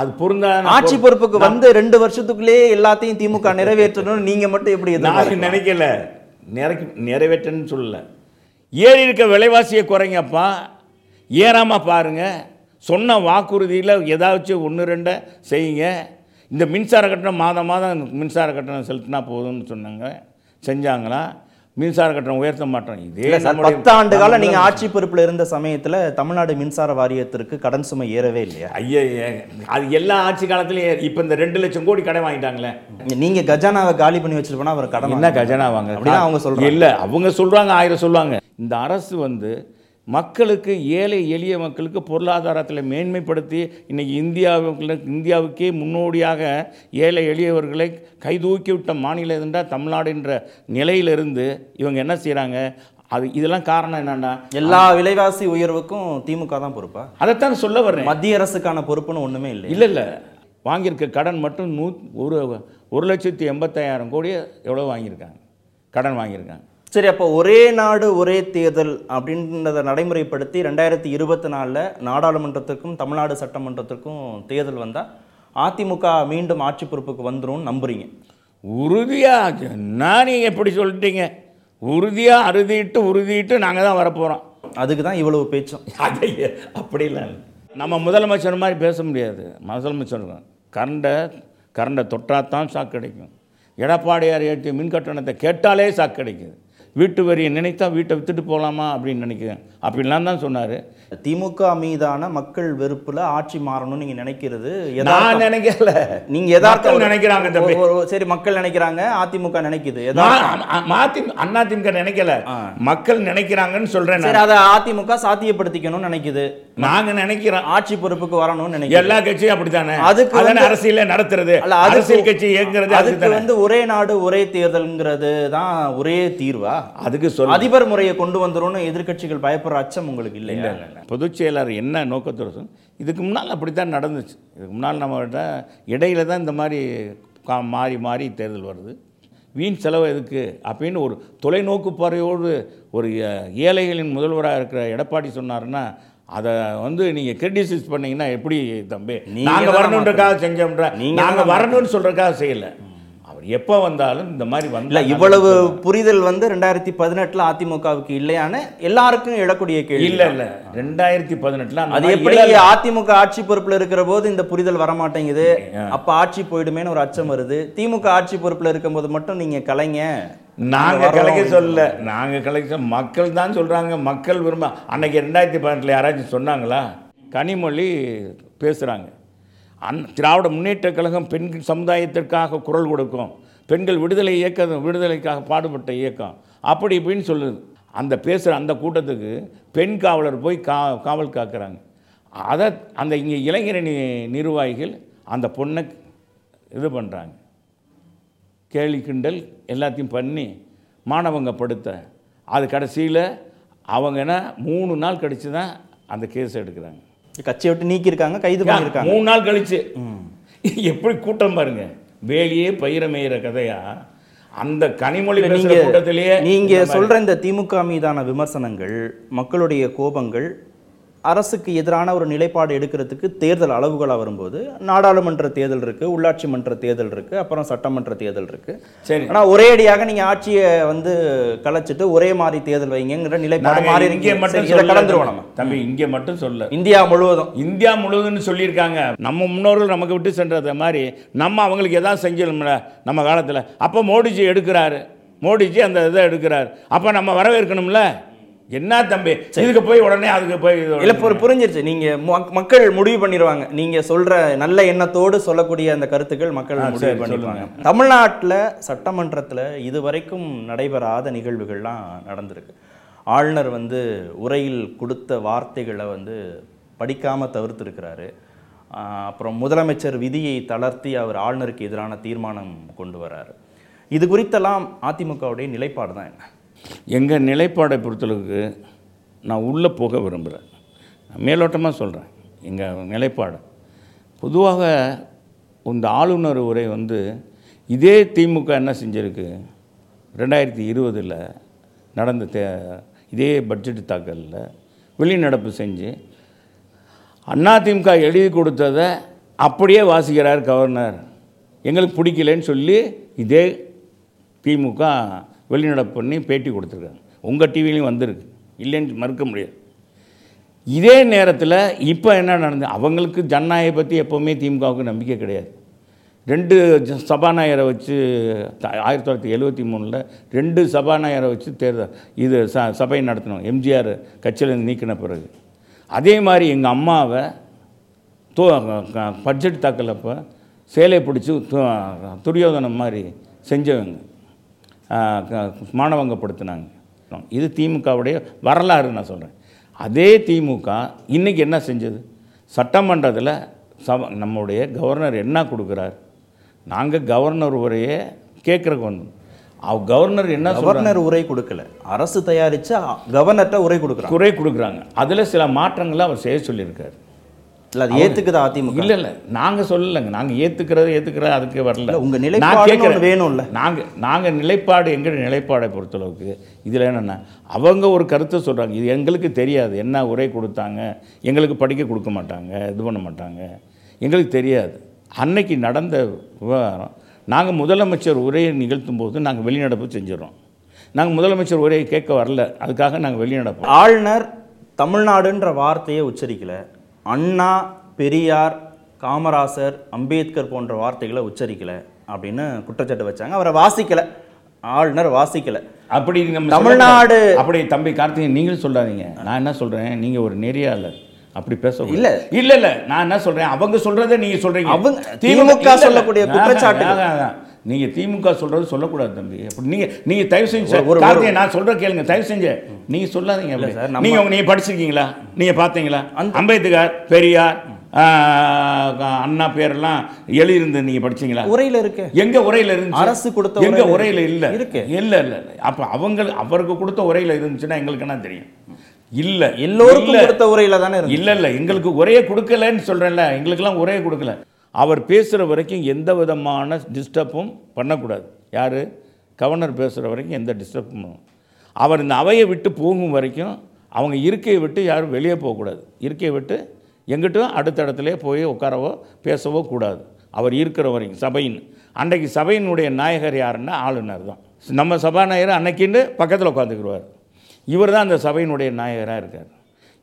Speaker 2: அது பொருந்தாத
Speaker 1: ஆட்சி பொறுப்புக்கு வந்து ரெண்டு வருஷத்துக்குள்ளேயே எல்லாத்தையும் திமுக நிறைவேற்றணும்னு நீங்கள் மட்டும் எப்படி
Speaker 2: நான்? நினைக்கல. நிறைக்கு நிறைவேற்றன்னு சொல்லல. ஏறி இருக்க விலைவாசியை குறைங்கப்பா. ஏறாம பாருங்க. சொன்ன வாக்குறுதியில் ஏதாச்சும் ஒன்று ரெண்டை செய்யுங்க. இந்த மின்சார கட்டணம் மாதம் மாதம் மின்சார கட்டணம் செலுத்தினா போதும்னு சொன்னாங்க. செஞ்சாங்களா? மின்சார கட்டணம் உயர்த்த மாட்டோம். இதே
Speaker 1: இல்ல சார்
Speaker 2: நம்முடைய-
Speaker 1: பத்து ஆண்டு காலம் நீங்க ஆட்சி பொறுப்புல இருந்த சமயத்துல தமிழ்நாடு மின்சார வாரியத்திற்கு கடன் சுமை ஏறவே இல்லையா?
Speaker 2: ஐயா அது எல்லா ஆட்சி காலத்துலயும் இப்போ இந்த ரெண்டு லட்சம் கோடி கடை வாங்கிட்டாங்களே.
Speaker 1: நீங்க கஜானாவை காலி பண்ணி வச்சுட்டு போனா அவர் கடன்
Speaker 2: என்ன கஜனா வாங்க
Speaker 1: அப்படின்னா அவங்க சொல்றாங்க.
Speaker 2: இல்ல அவங்க சொல்றாங்க ஆயிரம் சொல்லுவாங்க. இந்த அரசு வந்து மக்களுக்கு ஏழை எளிய மக்களுக்கு பொருளாதாரத்தில் மேன்மைப்படுத்தி இன்னைக்கு இந்தியாவுக்குள்ள இந்தியாவுக்கே முன்னோடியாக ஏழை எளியவர்களை கைதூக்கி விட்ட மாநிலம் என்றால் தமிழ்நாடு என்ற நிலையிலிருந்து இவங்க என்ன செய்றாங்க? அது இதெல்லாம் காரணம் என்னன்னா
Speaker 1: எல்லா விலைவாசி உயர்வுக்கும் திமுக தான் பொறுப்பா?
Speaker 2: அதைத்தான் சொல்ல வர்றேன்.
Speaker 1: மத்திய அரசுக்கான பொறுப்புன்னு ஒண்ணுமே இல்லை
Speaker 2: இல்லை இல்லை. வாங்கியிருக்க கடன் மட்டும் நூ ஒரு ஒரு லட்சத்தி எண்பத்தாயிரம் கோடி எவ்வளோ வாங்கியிருக்காங்க? கடன் வாங்கியிருக்காங்க.
Speaker 1: சரி அப்போ ஒரே நாடு ஒரே தேர்தல் அப்படின்றத நடைமுறைப்படுத்தி ரெண்டாயிரத்தி இருபத்தி நாலில் நாடாளுமன்றத்துக்கும் தமிழ்நாடு சட்டமன்றத்துக்கும் தேர்தல் வந்தால் அதிமுக மீண்டும் ஆட்சி பொறுப்புக்கு வந்துரும்னு நம்புறீங்க.
Speaker 2: உறுதியாக நான் நீங்கள் எப்படி சொல்லிட்டீங்க? உறுதியாக அறுதிட்டு உறுதிட்டு நாங்கள் தான் வரப்போகிறோம்
Speaker 1: அதுக்கு தான் இவ்வளவு பேச்சும்.
Speaker 2: அதை அப்படிலாம் இல்லை. நம்ம முதலமைச்சர் மாதிரி பேச முடியாது. முதலமைச்சர் கரண்டை கரண்டை தொட்டாத்தான் சாக்கு கிடைக்கும். எடப்பாடியார் ஏற்றிய மின் கட்டணத்தை கேட்டாலே சாக்கு கிடைக்குது. வீட்டு வரியை நினைத்தா வீட்டை வித்துட்டு போகலாமா அப்படின்னு நினைக்கிறேன். அப்படின்லாம் தான் சொன்னார்.
Speaker 1: திமுக மீதான மக்கள் வெறுப்புல ஆட்சி மாறணும்னு நீங்க நினைக்கிறது
Speaker 2: நான். நினைக்கல.
Speaker 1: நீங்க யதார்த்தம்
Speaker 2: மக்கள் நினைக்கிறாங்க
Speaker 1: சரி மக்கள் நினைக்கிறாங்க அதிமுக நினைக்குது.
Speaker 2: மாத்தி அதிமுக நினைக்கல. மக்கள் நினைக்கிறாங்கன்னு சொல்றேன்
Speaker 1: சரி. அதை அதிமுக சாத்தியப்படுத்திக்கணும்னு நினைக்குது.
Speaker 2: நாங்க நினைக்கிறோம்.
Speaker 1: ஆட்சி பொறுப்புக்கு வரணும்னு நினைக்குது.
Speaker 2: எல்லா கட்சியும் அப்படித்தானே?
Speaker 1: அதுக்கு வந்து-
Speaker 2: அரசியல நடத்துறது. அரசியல் கட்சி இயங்குறது
Speaker 1: அதுக்கு வந்து ஒரே நாடு ஒரே தேர்தல்ங்கிறது தான் ஒரே தீர்வா?
Speaker 2: அதுக்கு சொல்ல
Speaker 1: அதிபர் முறையை கொண்டு வந்துரும்னு எதிர்க்கட்சிகள் பயப்படுற அச்சம் உங்களுக்கு
Speaker 2: இல்லை இல்லை இல்லை. பொதுச் செயலாளர் என்ன நோக்கத்தோட இதுக்கு முன்னால் அப்படித்தான் நடந்துச்சு. இதுக்கு முன்னால் நம்மகிட்ட இடையில தான் இந்த மாதிரி கா மாறி மாறி தேர்தல் வருது. வீண் செலவு எதுக்கு? அப்படின்னு ஒரு தொலைநோக்கு பார்வையோடு ஒரு ஏழைகளின் முதல்வராக இருக்கிற எடப்பாடி சொன்னாருன்னா அதை வந்து நீங்கள் கிரிட்டிசைஸ் பண்ணீங்கன்னா எப்படி தம்பி?
Speaker 1: நீங்க
Speaker 2: நாங்கள்
Speaker 1: தான்
Speaker 2: வரணுன்றக்காக செஞ்சோம்ன்ற
Speaker 1: நீங்க
Speaker 2: நாங்கள்
Speaker 1: தான்
Speaker 2: வரணும்னு சொல்கிறக்காக செய்யலை. எப்போ வந்தாலும் இந்த மாதிரி
Speaker 1: இல்ல
Speaker 2: வந்து
Speaker 1: இவ்வளவு புரிதல் வந்து ரெண்டாயிரத்தி பதினெட்டுல அதிமுகவுக்கு இல்லையான்னு எல்லாருக்கும் எழக்கூடிய கேள்வி.
Speaker 2: இல்லை இல்லை. ரெண்டாயிரத்தி பதினெட்டில்
Speaker 1: அது எப்படி அதிமுக ஆட்சி பொறுப்புல இருக்கிற போது இந்த புரிதல் வர மாட்டேங்குது அப்ப ஆட்சி போயிடுமேன்னு ஒரு அச்சம் வருது. திமுக ஆட்சி பொறுப்புல இருக்கும்போது மட்டும் நீங்க கலைங்க.
Speaker 2: நாங்க
Speaker 1: வரோம்
Speaker 2: கலைக்க சொல்ல நாங்க கலைக்க. மக்கள் தான் சொல்றாங்க. மக்கள் விரும்ப அன்னைக்கு ரெண்டாயிரத்தி பதினெட்டில் யாராச்சும் சொன்னாங்களா? கனிமொழி பேசுறாங்க. அந் திராவிட முன்னேற்ற கழகம் பெண் சமுதாயத்திற்காக குரல் கொடுக்கும். பெண்கள் விடுதலை இயக்க விடுதலைக்காக பாடுபட்ட இயக்கம். அப்படி இப்படின்னு சொல்லுது. அந்த பேசுகிற அந்த கூட்டத்துக்கு பெண் காவலர் போய் கா காவல் காக்கிறாங்க. அதை அந்த இங்கே இளைஞரணி நிர்வாகிகள் அந்த பொண்ணை இது பண்ணுறாங்க கேலி கிண்டல் எல்லாத்தையும் பண்ணி மாணவங்க படுத்த. அது கடைசியில் அவங்க என்ன மூணு நாள் கழித்து தான் அந்த கேஸ் எடுக்கிறாங்க.
Speaker 1: கட்சியை விட்டு நீக்கியிருக்காங்க கைது பண்ணியிருக்காங்க.
Speaker 2: மூணு நாள் கழிச்சு. எப்படி கூட்டம் பாருங்க. வேலியே பயிரமேயிற கதையா? அந்த கனிமொழி கூட்டத்திலேயே
Speaker 1: நீங்க சொல்ற இந்த திமுக மீதான விமர்சனங்கள் மக்களுடைய கோபங்கள் அரசுக்கு எதிரான ஒரு நிலைப்பாடு எடுக்கிறதுக்கு தேர்தல் அளவுகளாக வரும்போது நாடாளுமன்ற தேர்தல் இருக்கு உள்ளாட்சி மன்ற தேர்தல் இருக்கு அப்புறம் சட்டமன்ற தேர்தல் இருக்கு.
Speaker 2: சரி.
Speaker 1: ஆனா ஒரே அடியாக நீங்க ஆட்சியை வந்து கலைச்சிட்டு ஒரே மாதிரி தேர்தல் வைங்கிற நிலைப்பாடு மாறி
Speaker 2: இங்கே மட்டும்
Speaker 1: இதை கடந்துருவோம் நம்ம.
Speaker 2: தம்பி இங்கே மட்டும் சொல்ல
Speaker 1: இந்தியா முழுவதும்.
Speaker 2: இந்தியா முழுவதும்னு சொல்லியிருக்காங்க. நம்ம முன்னோர்கள் நமக்கு விட்டு சென்றத மாதிரி நம்ம அவங்களுக்கு எதாவது செஞ்சிடணும்ல நம்ம காலத்தில். அப்போ மோடிஜி எடுக்கிறாரு. மோடிஜி அந்த இதை எடுக்கிறாரு. அப்போ நம்ம வரவேற்கணும்ல? என்ன தம்பி? இதுக்கு போய் உடனே அதுக்கு போய்
Speaker 1: இல்ல புரி- புரிஞ்சிருச்சு. நீங்க மக்- மக்கள் முடிவு பண்ணிடுவாங்க. நீங்க சொல்ற நல்ல எண்ணத்தோடு சொல்லக்கூடிய அந்த கருத்துக்கள் மக்கள் முடிவு பண்ணிடுவாங்க தமிழ்நாட்டுல சட்டமன்றத்துல இதுவரைக்கும் நடைபெறாத நிகழ்வுகள்லாம் நடந்திருக்கு. ஆளுநர் வந்து உரையில் கொடுத்த வார்த்தைகளை வந்து படிக்காம தவிர்த்திருக்கிறாரு. அப்புறம் முதலமைச்சர் விதியை தளர்த்தி அவர் ஆளுநருக்கு எதிரான தீர்மானம் கொண்டு வராரு. இது குறித்தெல்லாம் அதிமுகவுடைய நிலைப்பாடு தான் என்ன?
Speaker 2: எங்கள் நிலைப்பாடை பொறுத்தளவுக்கு நான் உள்ளே போக விரும்புகிறேன் மேலோட்டமாக சொல்கிறேன் எங்கள் நிலைப்பாடு. பொதுவாக இந்த ஆளுநர் உரை வந்து இதே திமுக என்ன செஞ்சிருக்கு? ரெண்டாயிரத்தி இருபதில் நடந்த தே இதே பட்ஜெட் தாக்கலில் வெளிநடப்பு செஞ்சு அதிமுக எழுதி கொடுத்ததை அப்படியே வாசிக்கிறார் கவர்னர். எங்களுக்கு பிடிக்கலன்னு சொல்லி இதே திமுக வெளிநடப்பு பண்ணி பேட்டி கொடுத்துருக்காங்க. உங்கள் டிவிலையும் வந்திருக்கு. இல்லைன்னு மறுக்க முடியாது. இதே நேரத்தில் இப்போ என்ன நடந்தது அவங்களுக்கு ஜனநாயக பற்றி எப்போவுமே திமுகவுக்கு நம்பிக்கை கிடையாது. ரெண்டு ஜ- சபாநாயகரை வச்சு ஆயிரத்தி தொள்ளாயிரத்தி எழுபத்தி மூணில் ரெண்டு சபாநாயகரை வச்சு தேர்தல் இது ச சபை நடத்தணும். எம்ஜிஆர் கட்சியிலேருந்து நீக்கின பிறகு. அதே மாதிரி எங்கள் அம்மாவை தோ க- பட்ஜெட் தாக்கலப்போ சேலை பிடிச்சி து- துரியோதனம் மாதிரி செஞ்சவங்க. மானவங்கப்படுத்தினாங்க இது திமுகவுடைய வரலாறு நான் சொல்கிறேன் அதே திமுக இன்றைக்கி என்ன செஞ்சது? சட்டமன்றத்தில் சப நம்முடைய கவர்னர் என்ன கொடுக்குறார்? நாங்கள் கவர்னர் உரையே கேட்குறக்கு வந்தோம். அவ கவர்னர் என்ன
Speaker 1: கவர்னர் உரை கொடுக்கல. அரசு தயாரிச்ச கவர்னர்ட்ட உரை கொடுக்குறாங்க.
Speaker 2: குறை கொடுக்குறாங்க. அதில் சில மாற்றங்களை அவர் செய்ய சொல்லியிருக்காரு.
Speaker 1: இல்ல அது ஏத்துக்குதா அதிமுக?
Speaker 2: இல்லை இல்லை. நாங்கள் சொல்லலைங்க. நாங்கள் ஏற்றுக்கிறது ஏற்றுக்கிறது அதுக்கு வரல.
Speaker 1: இல்ல, உங்க
Speaker 2: நான்
Speaker 1: நிலைப்பாடுன்னு
Speaker 2: கேட்கிறேன்.
Speaker 1: ஒண்ணு வேணும்ல.
Speaker 2: நாங்கள் நாங்கள் நிலைப்பாடு எங்கள் நிலைப்பாடை பொறுத்தளவுக்கு இதில் என்னென்னா அவங்க ஒரு கருத்தை சொல்கிறாங்க இது எங்களுக்கு தெரியாது. என்ன உரை கொடுத்தாங்க? எங்களுக்கு படிக்க கொடுக்க மாட்டாங்க இது பண்ண மாட்டாங்க. எங்களுக்கு தெரியாது. அன்னைக்கு நடந்த விவகாரம் நாங்கள் முதலமைச்சர் உரையை நிகழ்த்தும் போது நாங்கள் வெளிநடப்பு செஞ்சிடறோம். நாங்கள் முதலமைச்சர் உரையை கேட்க வரல. அதுக்காக நாங்கள் வெளிநடப்போம்.
Speaker 1: ஆளுநர் தமிழ்நாடுன்ற வார்த்தையை உச்சரிக்கல. அண்ணா பெரியார் காமராசர் அம்பேத்கர் போன்ற வார்த்தைகளை உச்சரிக்கல அப்படின்னு குற்றச்சாட்டு வச்சாங்க. அவரை வாசிக்கல. ஆளுநர் வாசிக்கல.
Speaker 2: அப்படி நம்ம
Speaker 1: தமிழ்நாடு-.
Speaker 2: அப்படி தம்பி கார்த்திகேயன் நீங்களும் சொல்லாதீங்க. நான் என்ன சொல்றேன்? நீங்க ஒரு நெறியாளர். அப்படி பேச
Speaker 1: இல்ல.
Speaker 2: இல்ல இல்ல. நான் என்ன சொல்றேன்? அவங்க சொல்றதை நீங்க சொல்றீங்க.
Speaker 1: அவங்க
Speaker 2: திமுக.
Speaker 1: சொல்லக்கூடிய
Speaker 2: ஆஹா,
Speaker 1: குற்றச்சாட்டுகள்.
Speaker 2: ஆஹா, ஆஹா. நீங்க திமுக சொல்றது சொல்லக்கூடாது தம்பி. அப்படி நீங்க நீங்க தயவு செஞ்சு
Speaker 1: ஒரு- ஒரு-
Speaker 2: கார்த்திகேயன் நான் சொல்ற கேளுங்க. தயவு செஞ்சு. நீங்க சொல்லாதீங்க.
Speaker 1: சார், நம்ம-
Speaker 2: நீங்க நீங்க படிச்சிருக்கீங்களா? நீங்க பாத்தீங்களா? அம்பேத்கர் பெரியார் அண்ணா பேரெல்லாம் எழுதிருந்து நீங்க படிச்சீங்களா?
Speaker 1: உரையில இருக்கு.
Speaker 2: எங்க உரையில இருந்துச்சு?
Speaker 1: அரசு கொடுத்த
Speaker 2: எங்க
Speaker 1: உரையில
Speaker 2: இல்ல.
Speaker 1: இருக்கு.
Speaker 2: இல்ல இல்ல இல்ல. அப்ப அவங்க அவருக்கு கொடுத்த உரையில இருந்துச்சுன்னா எங்களுக்கு என்ன தெரியும்? இல்ல.
Speaker 1: எல்லோருக்கும். கொடுத்த உரையில தானே
Speaker 2: இல்ல இல்ல. எங்களுக்கு உரையை கொடுக்கலன்னு சொல்றேன்ல. எங்களுக்கெல்லாம் உரையை கொடுக்கல. அவர் பேசுகிற வரைக்கும் எந்த விதமான டிஸ்டர்பும் பண்ணக்கூடாது. யார்? கவர்னர் பேசுகிற வரைக்கும் எந்த டிஸ்டர்பும் அவர் இந்த அவையை விட்டு போகும் வரைக்கும் அவங்க இருக்கையை விட்டு யாரும் வெளியே போகக்கூடாது. இருக்கையை விட்டு எங்கிட்டும் அடுத்த இடத்துல போய் உட்காரவோ பேசவோ கூடாது. அவர் இருக்கிற வரைக்கும் சபையின் அன்றைக்கு சபையினுடைய நாயகர் யாருன்னா ஆளுநர் தான். நம்ம சபாநாயகர் அன்னைக்குன்னு பக்கத்தில் உட்காந்துக்குருவார் இவர் தான் அந்த சபையினுடைய நாயகராக இருக்கார்.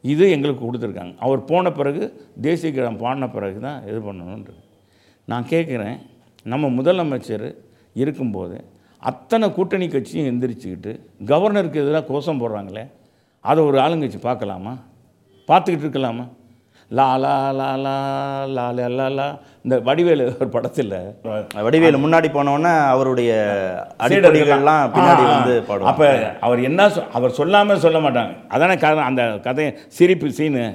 Speaker 2: இது எங்களுக்கு கொடுத்துருக்காங்க. அவர் போன பிறகு தேசிய கீதம் பாடின பிறகு தான் இது பண்ணணுன்றது நான் கேட்குறேன் நம்ம முதலமைச்சர் இருக்கும்போது அத்தனை கூட்டணி கட்சியும் எந்திரிச்சுக்கிட்டு கவர்னருக்கு எதிராக கோஷம் போடுறாங்களே அதை ஒரு ஆளுங்கட்சி பார்க்கலாமா? பார்த்துக்கிட்டு இருக்கலாமா? லா லா லா லா லா லா லா இந்த வடிவேலு ஒரு படத்தில்
Speaker 1: வடிவேலு முன்னாடி போனோன்னா அவருடைய அடிப்படைகள்லாம் பின்னாடி வந்து பாடும்
Speaker 2: அப்போ அவர் என்ன அவர் சொல்லாமல் சொல்ல மாட்டாங்க. அதானே கதை அந்த கதை சிரிப்பு சீனு.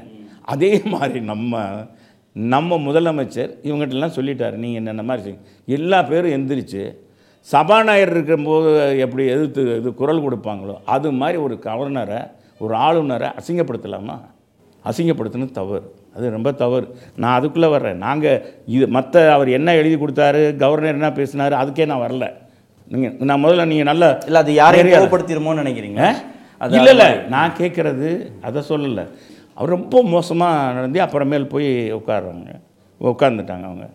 Speaker 2: அதே மாதிரி நம்ம நம்ம முதலமைச்சர் இவங்ககிட்டலாம் சொல்லிட்டார். நீங்கள் என்னென்ன மாதிரி செய்ய எல்லா பேரும் எந்திரிச்சு சபாநாயகர் இருக்கும்போது எப்படி எதிர்த்து இது குரல் கொடுப்பாங்களோ அது மாதிரி ஒரு கவர்னரை ஒரு ஆளுநரை அசிங்கப்படுத்தலாமா? அசிங்கப்படுத்தினது தவறு. அது ரொம்ப தவறு. நான் அதுக்குள்ளே வர்றேன். நாங்கள் இது மற்ற அவர் என்ன எழுதி கொடுத்தாரு கவர்னர் என்ன பேசினாரு அதுக்கே நான் வரல. நீங்கள் நான் முதல்ல நீங்கள் நல்ல
Speaker 1: இல்ல அது யாரையும்
Speaker 2: நெறியாளர்.
Speaker 1: கோவப்படுத்திருமோன்னு நினைக்கிறீங்க? அது
Speaker 2: இல்லை இல்லை. நான் கேட்குறது அதை சொல்லலை. அவர் ரொம்ப மோசமாக நடந்து அப்புறமேல் போய் உட்காடுறாங்க உட்காந்துட்டாங்க அவங்க.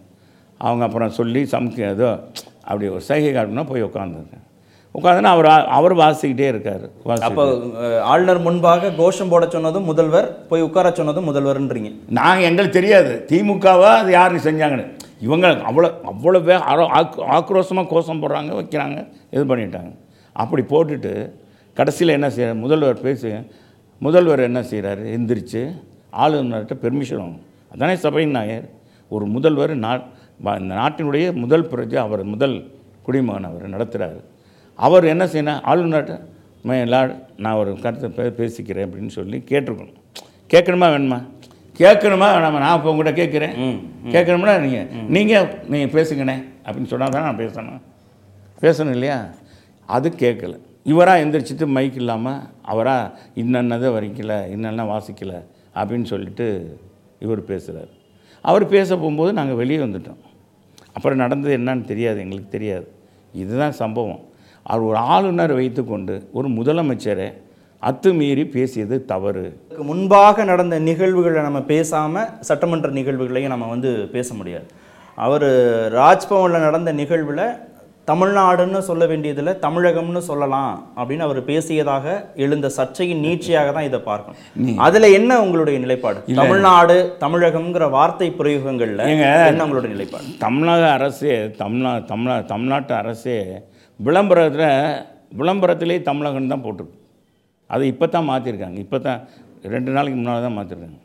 Speaker 2: அவங்க அப்புறம் சொல்லி சமைக்க ஏதோ அப்படி ஒரு சைகை காட்டணும்னா போய் உட்காந்துருக்கேன் உட்காந்துன்னா அவர் அவர் வாசிக்கிட்டே இருக்கார்
Speaker 1: அப்போ ஆளுநர் முன்பாக கோஷம் போட சொன்னதும் முதல்வர் போய் உட்கார சொன்னதும் முதல்வர்ன்றீங்க.
Speaker 2: நாங்கள் எங்களுக்கு தெரியாது. திமுகவா அது யார் செஞ்சாங்கன்னு. இவங்க அவ்வளோ அவ்வளோ வே ஆக்ரோஷமாக கோஷம் போடுறாங்க வைக்கிறாங்க இது பண்ணிட்டாங்க. அப்படி போட்டுட்டு கடைசியில் என்ன செய்ய முதல்வர் பேசி முதல்வர் என்ன செய்கிறாரு எந்திரிச்சு ஆளுநர்கிட்ட பெர்மிஷன் வாங்கணும். அதானே சபையின் நாயர் ஒரு முதல்வர் நா வ- இந்த நாட்டினுடைய முதல் பிரஜை அவர் முதல் குடிமகன் அவர் நடத்துகிறாரு அவர் என்ன செய்யணும் ஆளுநர்கிட்ட மை லார்ட் நான் ஒரு கருத்தை பே- பேசிக்கிறேன் அப்படின்னு சொல்லி கேட்டிருக்கணும் கேட்கணுமா வேணுமா? கேட்கணுமா வேணாமா? நான் இப்போ உங்கள்கிட்ட கேட்குறேன். கேட்கணும்னா நீங்கள் நீங்கள் நீங்கள் பேசுங்கண்ணே அப்படின்னு சொன்னால் தான் நான் பேசணும். பேசணும் இல்லையா? அது கேட்கல. இவராக எந்திரிச்சிட்டு மைக் இல்லாமல் அவராக இன்னன்னதை வரைக்கல இன்னென்ன வாசிக்கல அப்படின்னு சொல்லிட்டு இவர் பேசுகிறார் அவர் பேச போகும்போது நாங்கள் வெளியே வந்துட்டோம். அப்புறம் நடந்தது என்னன்னு தெரியாது எங்களுக்கு தெரியாது. இதுதான் சம்பவம். அவர் ஒரு ஆளுநர் வைத்துக்கொண்டு ஒரு முதலமைச்சரை அத்துமீறி பேசியது தவறு.
Speaker 1: முன்பாக நடந்த நிகழ்வுகளை நம்ம பேசாம சட்டமன்ற நிகழ்வுகளையும் நம்ம வந்து பேச முடியாது. அவர் ராஜ்பவனில் நடந்த நிகழ்வில் தமிழ்நாடுன்னு சொல்ல வேண்டியதில் தமிழகம்னு சொல்லலாம் அப்படின்னு அவர் பேசியதாக எழுந்த சர்ச்சையின் நீட்சியாக தான் இதை பார்க்கணும். அதுல என்ன உங்களுடைய நிலைப்பாடு? தமிழ்நாடு தமிழகம்ங்கிற வார்த்தை பிரயோகங்கள்ல என்ன உங்களுடைய நிலைப்பாடு?
Speaker 2: தமிழக அரசே தமிழ்நா தமிழா தமிழ்நாட்டு அரசே விளம்பரத்தில் விளம்பரத்திலே தமிழகம் தான் போட்டிருக்கு. அதை இப்போ தான் மாற்றிருக்காங்க இப்போ தான் ரெண்டு நாளைக்கு முன்னால் தான் மாற்றிருக்காங்க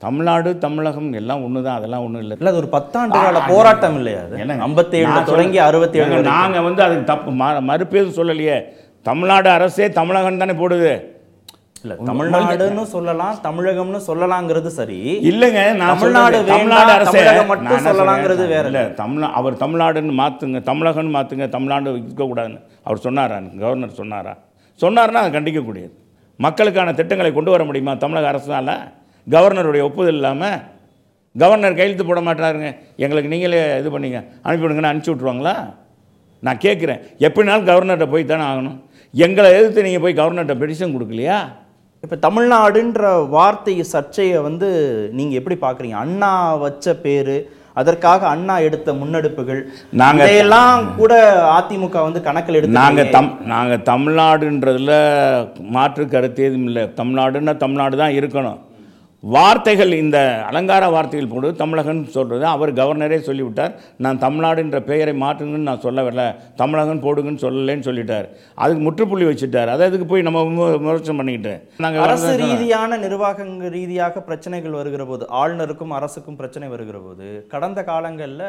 Speaker 2: தமிழ்நாடு தமிழகம் எல்லாம் ஒன்று தான் அதெல்லாம் ஒன்றும் இல்லை.
Speaker 1: இல்ல அது ஒரு பத்தாண்டு கால போராட்டம் இல்லையா அது?
Speaker 2: என்னங்க?
Speaker 1: ஐம்பத்தி ஏழுல
Speaker 2: நான்
Speaker 1: தொடங்கி அறுபத்தி ஏழு
Speaker 2: ஏங்க, நாங்க வந்து அதுக்கு தப்பு ம- மறுபேரும் சொல்லலையே. தமிழ்நாடு அரசே தமிழகம் தானே போடுது.
Speaker 1: இல்ல தமிழ்நாடுன்னு சொல்லலாம் தமிழகம்னு சொல்லலாங்கிறது சரி.
Speaker 2: இல்லைங்க நான்
Speaker 1: தமிழ்நாடு
Speaker 2: தமிழ்நாடு அரசே.
Speaker 1: மட்டும் சொல்லலாங்கிறது வேற.
Speaker 2: இல்ல தமிழ் அவர் தமிழ்நாடுன்னு மாத்துங்க தமிழகம்னு மாத்துங்க தமிழ்நாடு இருக்கக்கூடாதுன்னு அவர் சொன்னாரா கவர்னர் சொன்னாரா? சொன்னார்னா அதை கண்டிக்கக்கூடியது. மக்களுக்கான திட்டங்களை கொண்டு வர முடியுமா தமிழக அரசால? கவர்னருடைய ஒப்புதல் இல்லாமல் கவர்னர் கையெழுத்து போட மாட்டாருங்க. எங்களுக்கு நீங்களே இது பண்ணீங்க அனுப்பிவிடுங்கன்னு அனுப்பிச்சி விட்ருவாங்களா நான் கேட்குறேன் எப்படினாலும் கவர்னர்கிட்ட போய் தானே ஆகணும். எங்களை எதிர்த்து நீங்கள் போய் கவர்னர்கிட்ட பெடிஷன் கொடுக்கலையா?
Speaker 1: இப்போ தமிழ்நாடுன்ற வார்த்தை சர்ச்சையை வந்து நீங்கள் எப்படி பார்க்குறீங்க அண்ணா வச்ச பேர் அதற்காக அண்ணா எடுத்த முன்னெடுப்புகள்
Speaker 2: நாங்க-
Speaker 1: இதையெல்லாம் கூட அதிமுக வந்து கணக்கில் எடுத்து
Speaker 2: நாங்கள் தம் நாங்கள் தமிழ்நாடுன்றதுல மாற்று கருத்து எதுவும் இல்லை. தமிழ்நாடுன்னா தமிழ்நாடு தான் இருக்கணும். வார்த்தைகள் இந்த அலங்கார வார்த்தைகள் போடு தமிழகன் சொல்கிறது அவர் கவர்னரே சொல்லிவிட்டார். நான் தமிழ்நாடுன்ற பெயரை மாற்றுங்கன்னு நான் சொல்ல வரல. தமிழகன் போடுங்கன்னு சொல்லலைன்னு சொல்லிட்டார். அதுக்கு முற்றுப்புள்ளி வச்சுட்டார். அதை அதுக்கு போய் நம்ம விம- விமர்சனம் பண்ணிக்கிட்டு.
Speaker 1: அரசு
Speaker 2: நாங்கள்
Speaker 1: ரீதியான நிர்வாக ரீதியாக பிரச்சனைகள் வருகிற போது ஆளுநருக்கும் அரசுக்கும் பிரச்சனை வருகிற போது கடந்த காலங்களில்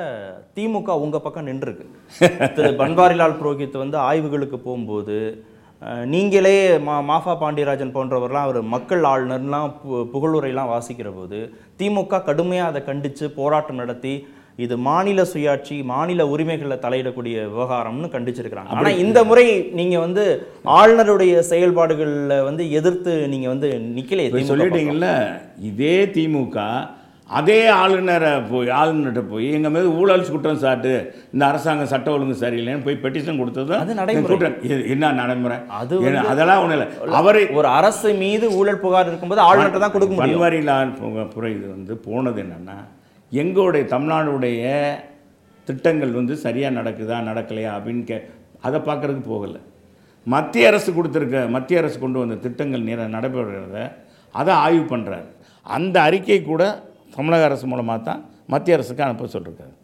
Speaker 1: திமுக உங்க பக்கம் நின்றுருக்கு. திரு பன்வாரிலால் புரோஹித் வந்து ஆய்வுகளுக்கு போகும்போது நீங்களே மா மாஃபா பாண்டியராஜன் போன்றவர்லாம் அவர் மக்கள் ஆளுநர்லாம் பு- புகழுரைலாம் வாசிக்கிற போது திமுக கடுமையாக அதை கண்டித்து போராட்டம் நடத்தி இது மாநில சுயாட்சி மாநில உரிமைகளில் தலையிடக்கூடிய விவகாரம்னு கண்டிச்சிருக்கிறாங்க ஆனா இந்த முறை நீங்க வந்து ஆளுநருடைய செயல்பாடுகளில் வந்து எதிர்த்து நீங்க வந்து நிக்கலையே.
Speaker 2: சொல்லிட்டீங்கல்ல இதே திமுக அதே ஆளுநரை போய் ஆளுநர்கிட்ட போய் எங்கள் மீது ஊழல் குற்றம் சாட்டு இந்த அரசாங்கம் சட்ட ஒழுங்கு சரியில்லைன்னு போய் பெட்டிஷன் கொடுத்தது
Speaker 1: அது நடைமுறை.
Speaker 2: என்ன நடைமுறை?
Speaker 1: அது
Speaker 2: அதெல்லாம் ஒன்றும் இல்லை. அவரை
Speaker 1: ஒரு அரசு மீது ஊழல் புகார் இருக்கும்போது ஆளுநர்கிட்ட தான் கொடுக்க முடியும்.
Speaker 2: பன்வாரிலால் புற இது வந்து போனது என்னன்னா எங்களுடைய தமிழ்நாடுடைய திட்டங்கள் வந்து சரியாக நடக்குதா நடக்கலையா அப்படின்னு கே அதை பார்க்கறதுக்கு போகலை. மத்திய அரசு கொடுத்துருக்க மத்திய அரசு கொண்டு வந்த திட்டங்கள் நிற நடைபெறுகிறத அதை ஆய்வு பண்ணுறாரு அந்த அறிக்கை கூட தமிழக அரசு மூலமாக தான் மத்திய அரசுக்கு அனுப்ப சொல்லியிருக்காரு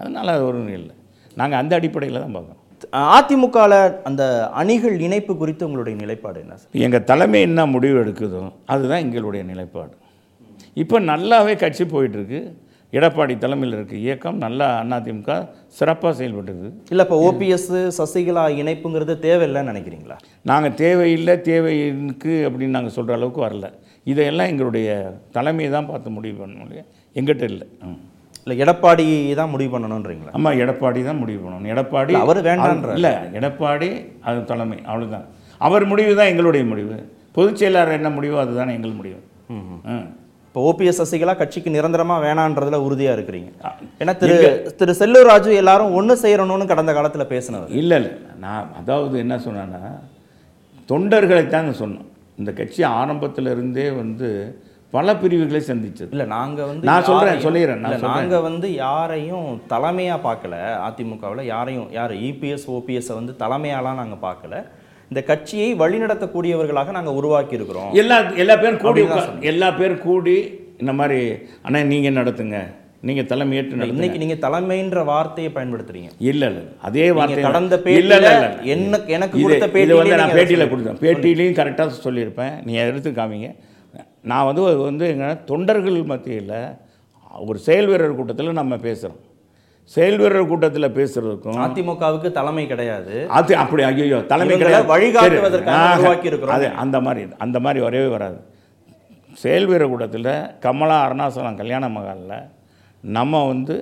Speaker 2: அதனால் அது ஒரு இல்லை நாங்கள் அந்த அடிப்படையில் தான் பார்க்குறோம்.
Speaker 1: அதிமுகல அந்த அணிகள் இணைப்பு குறித்து உங்களுடைய நிலைப்பாடு என்ன சார்?
Speaker 2: எங்கள் தலைமை என்ன முடிவு எடுக்குதோ அதுதான் எங்களுடைய நிலைப்பாடு. இப்போ நல்லாவே கட்சி போயிட்டுருக்கு. எடப்பாடி தலைமையில் இருக்க இயக்கம் நல்லா அதிமுக சிறப்பாக செயல்பட்டுருக்கு.
Speaker 1: இல்ல இப்ப ஓபிஎஸ் சசிகலா இணைப்புங்கிறது தேவையில்லைன்னு நினைக்கிறீங்களா?
Speaker 2: நாங்கள் தேவையில்லை தேவைக்கு அப்படின்னு நாங்கள் சொல்கிற அளவுக்கு வரல. இதையெல்லாம் எங்களுடைய தலைமையை தான் பார்த்து முடிவு பண்ண முடியும் எங்கிட்ட இல்லை. ம்.
Speaker 1: இல்ல எடப்பாடி தான் முடிவு பண்ணணுன்றீங்களா
Speaker 2: ஆமா எடப்பாடி தான் முடிவு பண்ணணும். எடப்பாடி
Speaker 1: அவரு வேண்டான்றாரு.
Speaker 2: இல்லை எடப்பாடி அது தலைமை அவ்வளவுதான். அவர் முடிவு தான் எங்களுடைய முடிவு. பொதுச் செயலாளர் என்ன முடிவோ அதுதானே எங்கள் முடிவு.
Speaker 1: இப்போ ஓபிஎஸ் சசிகலா கட்சிக்கு நிரந்தரமா வேணான்றதுல உறுதியா இருக்கிறீங்க. ஏன்னா திரு திரு செல்லூர் ராஜு எல்லாரும் ஒண்ணு செய்யணும்னு கடந்த காலத்துல பேசினவர்.
Speaker 2: இல்லை இல்லை. நான் அதாவது என்ன சொன்னேன்னா தொண்டர்களைத்தாங்க சொன்னோம். இந்த கட்சி ஆரம்பத்துல இருந்தே வந்து பல பிரிவுகளை சந்திச்சது.
Speaker 1: இல்ல நாங்க வந்து
Speaker 2: நான்
Speaker 1: யாரையும்-
Speaker 2: சொல்லிடுறேன், நான்
Speaker 1: இல்ல,
Speaker 2: சொல்றேன்.
Speaker 1: நாங்க வந்து யாரையும் தலைமையா பார்க்கல அதிமுகவுல. யாரையும் யார்? இபிஎஸ் ஓபிஎஸ் வந்து தலைமையாலாம் நாங்க பார்க்கல. இந்த கட்சியை வழிநடத்தக்கூடியவர்களாக நாங்க உருவாக்கி இருக்கிறோம்
Speaker 2: எல்லா எல்லா பேரும் கூடி எல்லா பேரும் கூடி இந்த மாதிரி அண்ணா நீங்க நடத்துங்க? நீங்க தலைமையேற்று
Speaker 1: இன்னைக்கு நீங்க தலைமைன்ற வார்த்தையை பயன்படுத்துறீங்க.
Speaker 2: இல்ல இல்ல அதே வார்த்தை
Speaker 1: கடந்த
Speaker 2: இல்ல இல்ல
Speaker 1: என்ன எனக்கு கொடுத்த பேட்டியிலே
Speaker 2: வந்து நான் பேட்டியில் கொடுத்தேன். பேட்டியிலையும் கரெக்டாக சொல்லியிருப்பேன். நீங்கள் எடுத்து காமிங்க. நான் வந்து அது வந்து எங்க தொண்டர்கள் மத்தியில் ஒரு செயல் வீரர் கூட்டத்தில் நம்ம பேசுகிறோம் செயல் வீரர் கூட்டத்தில் பேசுகிறதுக்கும்
Speaker 1: அதிமுகவுக்கு தலைமை கிடையாது.
Speaker 2: அது அப்படி ஐயோ தலைமை கிடையாது.
Speaker 1: வழிகாட்டுவதற்காக.
Speaker 2: அது அந்த மாதிரி அந்த மாதிரி வரவே வராது. செயல் வீரர் கூட்டத்தில் கமலா அருணாசலம் கல்யாண மகாலில் நம்ம வந்து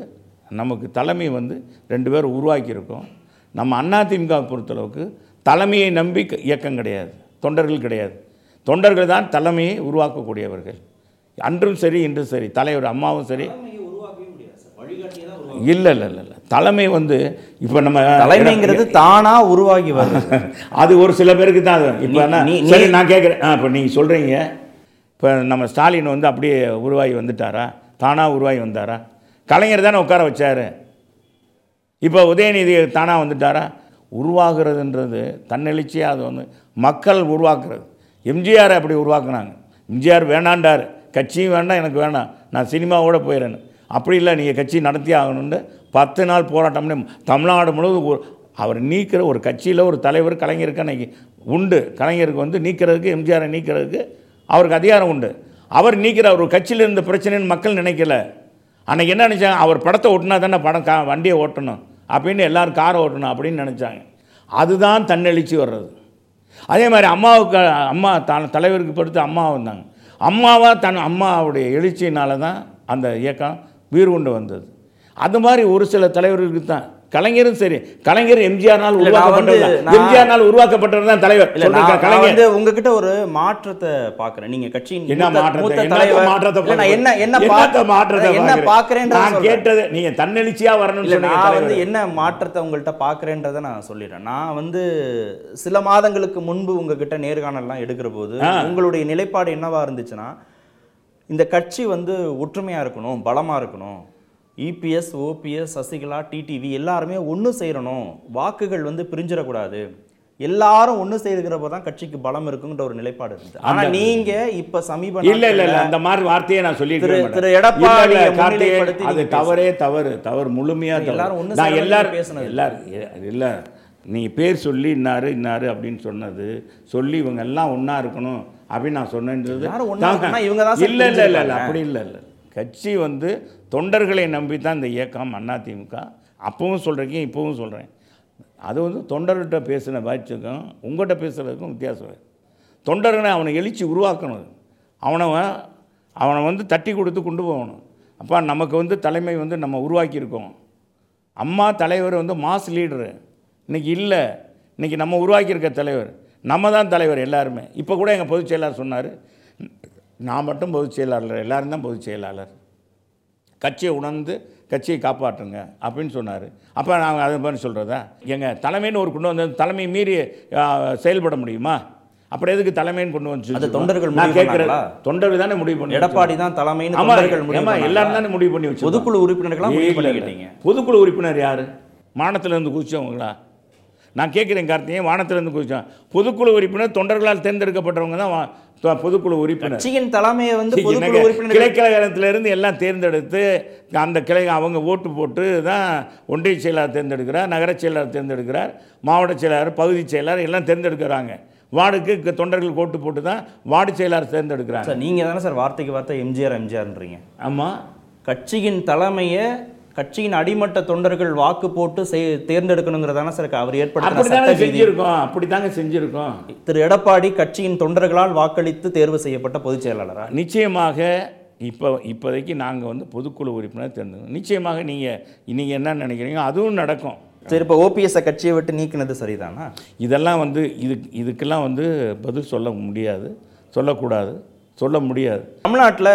Speaker 2: நமக்கு தலைமை வந்து ரெண்டு பேர் உருவாக்கியிருக்கோம். நம்ம அதிமுக பொறுத்தளவுக்கு தலைமையை நம்பி க- இயக்கம் கிடையாது. தொண்டர்கள் கிடையாது. தொண்டர்கள் தான் தலைமையை உருவாக்கக்கூடியவர்கள். அன்றும் சரி இன்றும் சரி தலைவர் அம்மாவும் சரி. இல்லை இல்லை இல்லை இல்லை. தலைமை வந்து இப்போ நம்ம
Speaker 1: தலைமைங்கிறது தானா உருவாகி வருது
Speaker 2: அது ஒரு சில பேருக்கு தான் அது. இப்போ சரி நான் கேட்குறேன் இப்போ நீங்கள் சொல்கிறீங்க இப்போ நம்ம ஸ்டாலின் வந்து அப்படியே உருவாகி வந்துட்டாரா? தானாக உருவாகி வந்தாரா? கலைஞர் தானே உட்கார வச்சார். இப்போ உதயநிதி தானாக வந்துட்டாரா? உருவாகிறதுன்றது தன்னெழுச்சியாக அது வந்து மக்கள் உருவாக்குறது. எம்ஜிஆர் அப்படி உருவாக்குனாங்க. எம்ஜிஆர் வேணாண்டார். கட்சியும் வேண்டாம் எனக்கு வேணாம். நான் சினிமாவோட போயிடுறேன்னு அப்படி இல்லை நீங்கள் கட்சி நடத்தி ஆகணும்னு பத்து நாள் போராட்டம்னு தமிழ்நாடு முழுவதும் ஒரு- அவர் நீக்கிற ஒரு கட்சியில் ஒரு தலைவர் கலைஞருக்கு அன்றைக்கி உண்டு. கலைஞருக்கு வந்து நீக்கிறதுக்கு எம்ஜிஆரை நீக்கிறதுக்கு அவருக்கு அதிகாரம் உண்டு. அவர் நீக்கிற ஒரு கட்சியில் இருந்த பிரச்சனைன்னு மக்கள் நினைக்கல. அன்றைக்கி என்ன நினச்சாங்க? அவர் படத்தை ஓட்டினா தானே படம் கா வண்டியை ஓட்டணும். அப்படின்னு எல்லோரும் காரை ஓட்டணும் அப்படின்னு நினச்சாங்க. அதுதான் தன்னெழுச்சி வர்றது. அதே மாதிரி அம்மாவுக்கு அம்மா தன் தலைவருக்கு பொறுத்து அம்மா வந்தாங்க. அம்மாவாக தன் அம்மாவுடைய எழுச்சியினால தான் அந்த இயக்கம் உயிர் கொண்டு வந்தது. அது மாதிரி ஒரு சில தலைவர்களுக்கு தான். கலைஞரும் சரி. கலைஞர் எம்ஜிஆர்னால் உருவாக்கப்பட்டவர்
Speaker 1: நான்-
Speaker 2: எம்ஜிஆர் உருவாக்கப்பட்டவர் தான் தலைவர். கலைஞர்.
Speaker 1: வந்து உங்ககிட்ட ஒரு மாற்றத்தை பாக்குறேன் நீங்க கட்சியின்
Speaker 2: என்ன மாற்றத்தை? மாற்றத்தை
Speaker 1: என்ன என்ன பாக்க-
Speaker 2: மாற்றத்தை
Speaker 1: என்ன
Speaker 2: பார்க்கிறேன்?
Speaker 1: பாக்குறேன்றத
Speaker 2: நான். கேட்டது நீங்க தன்னெழுச்சியா வரணும்னு
Speaker 1: நான் வந்து. என்ன மாற்றத்தை உங்கள்கிட்ட பார்க்குறேன்றதை நான் சொல்லிடுறேன். நான் வந்து சில மாதங்களுக்கு முன்பு உங்ககிட்ட நேர்காணல்லாம் எடுக்கிற போது. உங்களுடைய நிலைப்பாடு என்னவா இருந்துச்சுன்னா இந்த கட்சி வந்து ஒற்றுமையா இருக்கணும் பலமா இருக்கணும். இபிஎஸ் ஓபிஎஸ் சசிகலா டிடிவி எல்லாருமே ஒன்று சேரணும் வாக்குகள் வந்து பிரிஞ்சிடக்கூடாது. எல்லாரும் ஒன்று சேர்க்கிறப்போ தான் கட்சிக்கு பலம் இருக்குங்கிற ஒரு நிலைப்பாடு இருந்துச்சு. ஆனா நீங்க இப்ப சமீப
Speaker 2: இல்ல இல்ல இல்ல. அந்த மாதிரி வார்த்தையை நான் சொல்லிட்டு
Speaker 1: திரு- முன்னிலைப்படுத்தி
Speaker 2: அது தவறே தவறு. தவறு முழுமையா.
Speaker 1: எல்லாரும் ஒண்ணு
Speaker 2: நான் எல்லாரும்
Speaker 1: பேசுனது.
Speaker 2: எல்லாரும் இல்ல. நீங்க பேர் சொல்லி இன்னாரு இன்னாரு அப்படின்னு சொன்னது சொல்லி இவங்க எல்லாம் ஒண்ணா இருக்கணும் அப்படின்னு நான் சொன்னேன்றது இல்ல இல்ல இல்ல. அப்படி இல்ல இல்ல. கட்சி வந்து தொண்டர்களை நம்பி தான் இந்த இயக்கம் அதிமுக அப்பவும் சொல்கிறீங்க இப்போவும் சொல்கிறேன் அது வந்து தொண்டர்கிட்ட பேசின வாய்ச்சுக்கும் உங்கள்கிட்ட பேசுகிறதுக்கும் வித்தியாசம் தொண்டர்களை அவனை எழுச்சி உருவாக்கணும். அவனை அவனை வந்து தட்டி கொடுத்து கொண்டு போகணும். அப்பா நமக்கு வந்து தலைமை வந்து நம்ம உருவாக்கியிருக்கோம். அம்மா தலைவர் வந்து மாஸ் லீடரு. இன்னைக்கு இல்லை. இன்றைக்கி நம்ம உருவாக்கியிருக்க தலைவர். நம்ம தான் தலைவர் எல்லாருமே. இப்போ கூட எங்கள் பொதுச் செயலாளர் சொன்னார். நான் மட்டும் பொதுச் செயலாளர் எல்லாரும் தான் பொதுச் செயலாளர். கட்சியை உணர்ந்து கட்சியை காப்பாற்றுங்க அப்படின்னு சொன்னார். அப்போ நாங்கள் அதை மாதிரி சொல்கிறதா எங்கள் தலைமைன்னு ஒரு கொண்டு வந்து தலைமை மீறி செயல்பட முடியுமா? அப்புறம் எதுக்கு தலைமைன்னு கொண்டு வந்து
Speaker 1: அது தொண்டர்கள்
Speaker 2: நான் கேட்குறேன்? தொண்டர்கள் தானே முடிவு பண்ணி
Speaker 1: எடப்பாடி தான் தலைமைன்னு தொண்டர்கள்?
Speaker 2: எல்லாரும் தானே முடிவு பண்ணி வச்சு
Speaker 1: பொதுக்குழு உறுப்பினர்களாம் முடிவு பண்ணிக்கிட்டீங்க.
Speaker 2: பொதுக்குழு உறுப்பினர் யார்? வானத்திலிருந்து குதிச்சவங்களா? நான் கேட்குறேன் கார்த்திகேயன் வானத்திலிருந்து குதிச்சோம் பொதுக்குழு உறுப்பினர் தொண்டர்களால் தேர்ந்தெடுக்கப்பட்டவங்க தான் பொதுக்குழு உறுப்பினர்.
Speaker 1: கட்சியின் தலைமையை வந்து
Speaker 2: கிளைக்கழகத்திலிருந்து எல்லாம் தேர்ந்தெடுத்து அந்த கிளை அவங்க ஓட்டு போட்டு தான் ஒன்றிய செயலாளர் தேர்ந்தெடுக்கிறார் நகர செயலாளர் தேர்ந்தெடுக்கிறார் மாவட்ட செயலாளர் பகுதி செயலாளர் எல்லாம் தேர்ந்தெடுக்கிறாங்க. வார்டுக்கு தொண்டர்களுக்கு ஓட்டு போட்டு தான் வார்டு செயலாளர் தேர்ந்தெடுக்கிறாங்க.
Speaker 1: சார் நீங்க தானே சார் வார்த்தைக்கு வார்த்தை எம்ஜிஆர் எம்ஜிஆர்ன்றீங்க.
Speaker 2: ஆமாம்
Speaker 1: கட்சியின் தலைமையை கட்சியின் அடிமட்ட தொண்டர்கள் வாக்கு போட்டு செய்- தேர்ந்தெடுக்கணுங்கிறதான சார் அவர் ஏற்படுத்தின சட்ட விதி
Speaker 2: செஞ்சிருக்கோம். அப்படித்தாங்க செஞ்சிருக்கோம்.
Speaker 1: திரு எடப்பாடி கட்சியின் தொண்டர்களால் வாக்களித்து தேர்வு செய்யப்பட்ட பொதுச் செயலாளரா?
Speaker 2: நிச்சயமாக இப்போ இப்போதைக்கு நாங்கள் வந்து பொதுக்குழு உறுப்பினர் தேர்ந்தெடுக்கணும். நிச்சயமாக நீங்கள் நீங்கள் என்ன நினைக்கிறீங்க அதுவும் நடக்கும்.
Speaker 1: சரி இப்போ ஓபிஎஸ் கட்சியை விட்டு நீக்கினது சரிதானா?
Speaker 2: இதெல்லாம் வந்து இது இதுக்கெல்லாம் வந்து பதில் சொல்ல முடியாது. சொல்லக்கூடாது. சொல்ல முடியாது.
Speaker 1: தமிழ்நாட்டில்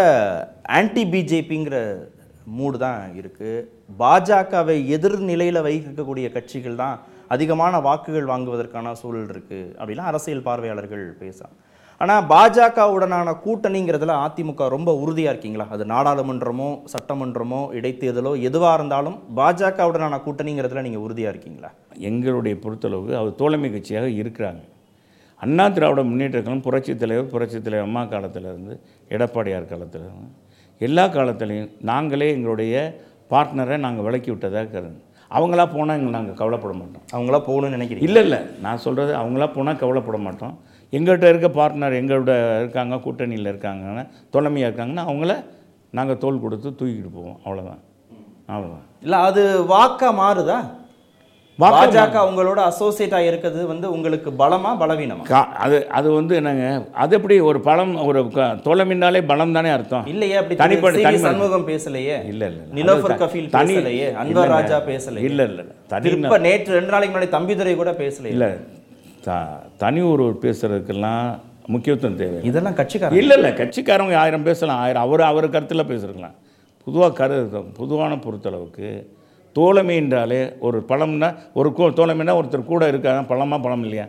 Speaker 1: ஆன்டி பிஜேபிங்கிற மூடு தான் இருக்குது பாஜகவை எதிர்நிலையில் வைக்கக்கூடிய கட்சிகள் தான் அதிகமான வாக்குகள் வாங்குவதற்கான சூழல் இருக்குது அப்படிலாம் அரசியல் பார்வையாளர்கள் பேசலாம். ஆனால் பாஜகவுடனான கூட்டணிங்கிறதுல அதிமுக ரொம்ப உறுதியாக இருக்கீங்களா? அது நாடாளுமன்றமோ சட்டமன்றமோ இடைத்தேர்தலோ எதுவாக இருந்தாலும் பாஜகவுடனான கூட்டணிங்கிறதுல நீங்கள் உறுதியாக இருக்கீங்களா?
Speaker 2: எங்களுடைய பொறுத்தளவுக்கு அவர் தோழமை கட்சியாக இருக்கிறாங்க. அண்ணா திராவிட முன்னேற்ற கழகம் புரட்சித் தலைவர் புரட்சித் தலைவர் அம்மா காலத்திலேருந்து எடப்பாடியார் காலத்திலேருந்து எல்லா காலத்துலேயும் நாங்களே எங்களுடைய பார்ட்னரை நாங்கள் விலக்கி விட்டதாக கருது. அவங்களா போனால் எங்க நாங்கள் கவலைப்பட மாட்டோம்.
Speaker 1: அவங்களா போகணும்னு நினைக்கிறீங்க
Speaker 2: இல்லை இல்லை. நான் சொல்கிறது அவங்களா போனால் கவலைப்பட மாட்டோம். எங்கள்கிட்ட இருக்க பார்ட்னர் எங்களோட இருக்காங்க கூட்டணியில் இருக்காங்கன்னா தொலைமையாக இருக்காங்கன்னா அவங்கள நாங்கள் தோல் கொடுத்து தூக்கிட்டு போவோம். அவ்வளோதான் அவ்வளோதான்
Speaker 1: இல்லை அது வாக்கா மாறுதா? பாஜக உங்களோட அசோசியேட்டா இருக்கிறது வந்து உங்களுக்கு பலமா பலவீனமா?
Speaker 2: அது அது வந்து என்னங்க அது எப்படி ஒரு பழம் ஒரு தோழமின்னாலே பலம் தானே அர்த்தம்.
Speaker 1: இல்லையே அப்படி
Speaker 2: தனிப்பட்ட-
Speaker 1: சண்முகம் பேசலையே?
Speaker 2: இல்லை இல்லை
Speaker 1: நிலோஃபர் கஃபீல் பேசலையே அன்வர். ராஜா பேசலையே.
Speaker 2: இல்லை இல்லை
Speaker 1: திருப்ப நேற்று ரெண்டு நாளைக்கு முன்னாடி தம்பிதுரை கூட பேசலையே.
Speaker 2: இல்லை த தனி ஒருவர் பேசுறதுக்கெல்லாம் முக்கியத்துவம் தேவை.
Speaker 1: இதெல்லாம் கட்சிக்காரங்க.
Speaker 2: இல்லை இல்லை கட்சிக்காரங்க ஆயிரம் பேசலாம். ஆயிரம் அவர் அவர் கருத்தில் பேசிருக்கலாம். பொதுவாக கரு பொதுவான பொறுத்தளவுக்கு தோழமை என்றாலே ஒரு பழம்னா ஒரு கூ தோழமைனா ஒருத்தர் கூட இருக்காங்க பழமா பழம் இல்லையா?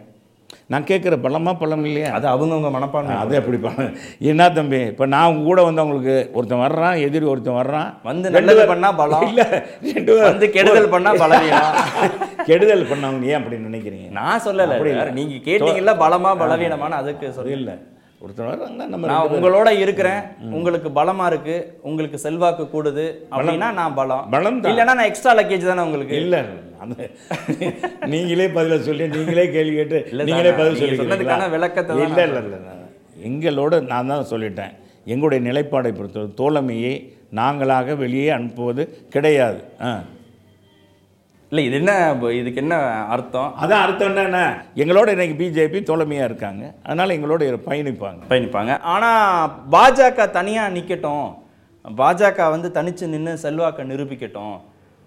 Speaker 2: நான் கேட்குற பழமா பழம் இல்லையா?
Speaker 1: அது அவங்கவுங்க மனப்பான்மை.
Speaker 2: அது எப்படி பழம் என்ன தம்பி இப்போ நான் உங்க கூட வந்து அவங்களுக்கு ஒருத்தன் வர்றான் எதிரி ஒருத்தன் வர்றான்.
Speaker 1: வந்து நல்லது
Speaker 2: பேர்-
Speaker 1: பண்ணா பலம்.
Speaker 2: இல்லை ரெண்டு
Speaker 1: வந்து கெடுதல் பண்ணா பலவீனம்.
Speaker 2: கெடுதல் பண்ணவங்க ஏன் அப்படி நினைக்கிறீங்க?
Speaker 1: நான் சொல்லல
Speaker 2: அப்படி இல்ல.
Speaker 1: நீங்க கேட்டீங்கல்ல பலமா பலவீனமான அதுக்கு சொல்லி
Speaker 2: இல்லை வர்றாங்கன்னா நம்ம
Speaker 1: நான் உங்களோட இருக்கிறேன். உங்களுக்கு பலமா இருக்கு. உங்களுக்கு செல்வாக்கு கூடுது. அப்படின்னா நான் பலம்.
Speaker 2: பலம்.
Speaker 1: இல்லைன்னா நான் எக்ஸ்ட்ரா லக்கேஜ் தானே உங்களுக்கு?
Speaker 2: இல்ல அந்த நீங்களே பதில சொல்லி நீங்களே கேள்வி கேட்டு
Speaker 1: இல்ல
Speaker 2: நீங்களே பதில் சொல்லி
Speaker 1: சொன்னதுக்கான விளக்கத்தை
Speaker 2: இல்ல இல்ல இல்ல இல்ல. எங்களோட நான் தான் சொல்லிட்டேன். எங்களுடைய நிலைப்பாடை பொறுத்தவரை தோழமையை நாங்களாக வெளியே அனுப்புவது கிடையாது. ஆ.
Speaker 1: இல்ல இது என்ன இதுக்கு என்ன அர்த்தம்?
Speaker 2: அதான் அர்த்தம் என்னன்னா எங்களோட இன்னைக்கு பிஜேபி தோழமையா இருக்காங்க. அதனால எங்களோட பயணிப்பாங்க.
Speaker 1: பயணிப்பாங்க. ஆனா பாஜக தனியா நிக்கட்டும். பாஜக வந்து தனிச்சு நின்று செல்வாக்கை நிரூபிக்கட்டும்.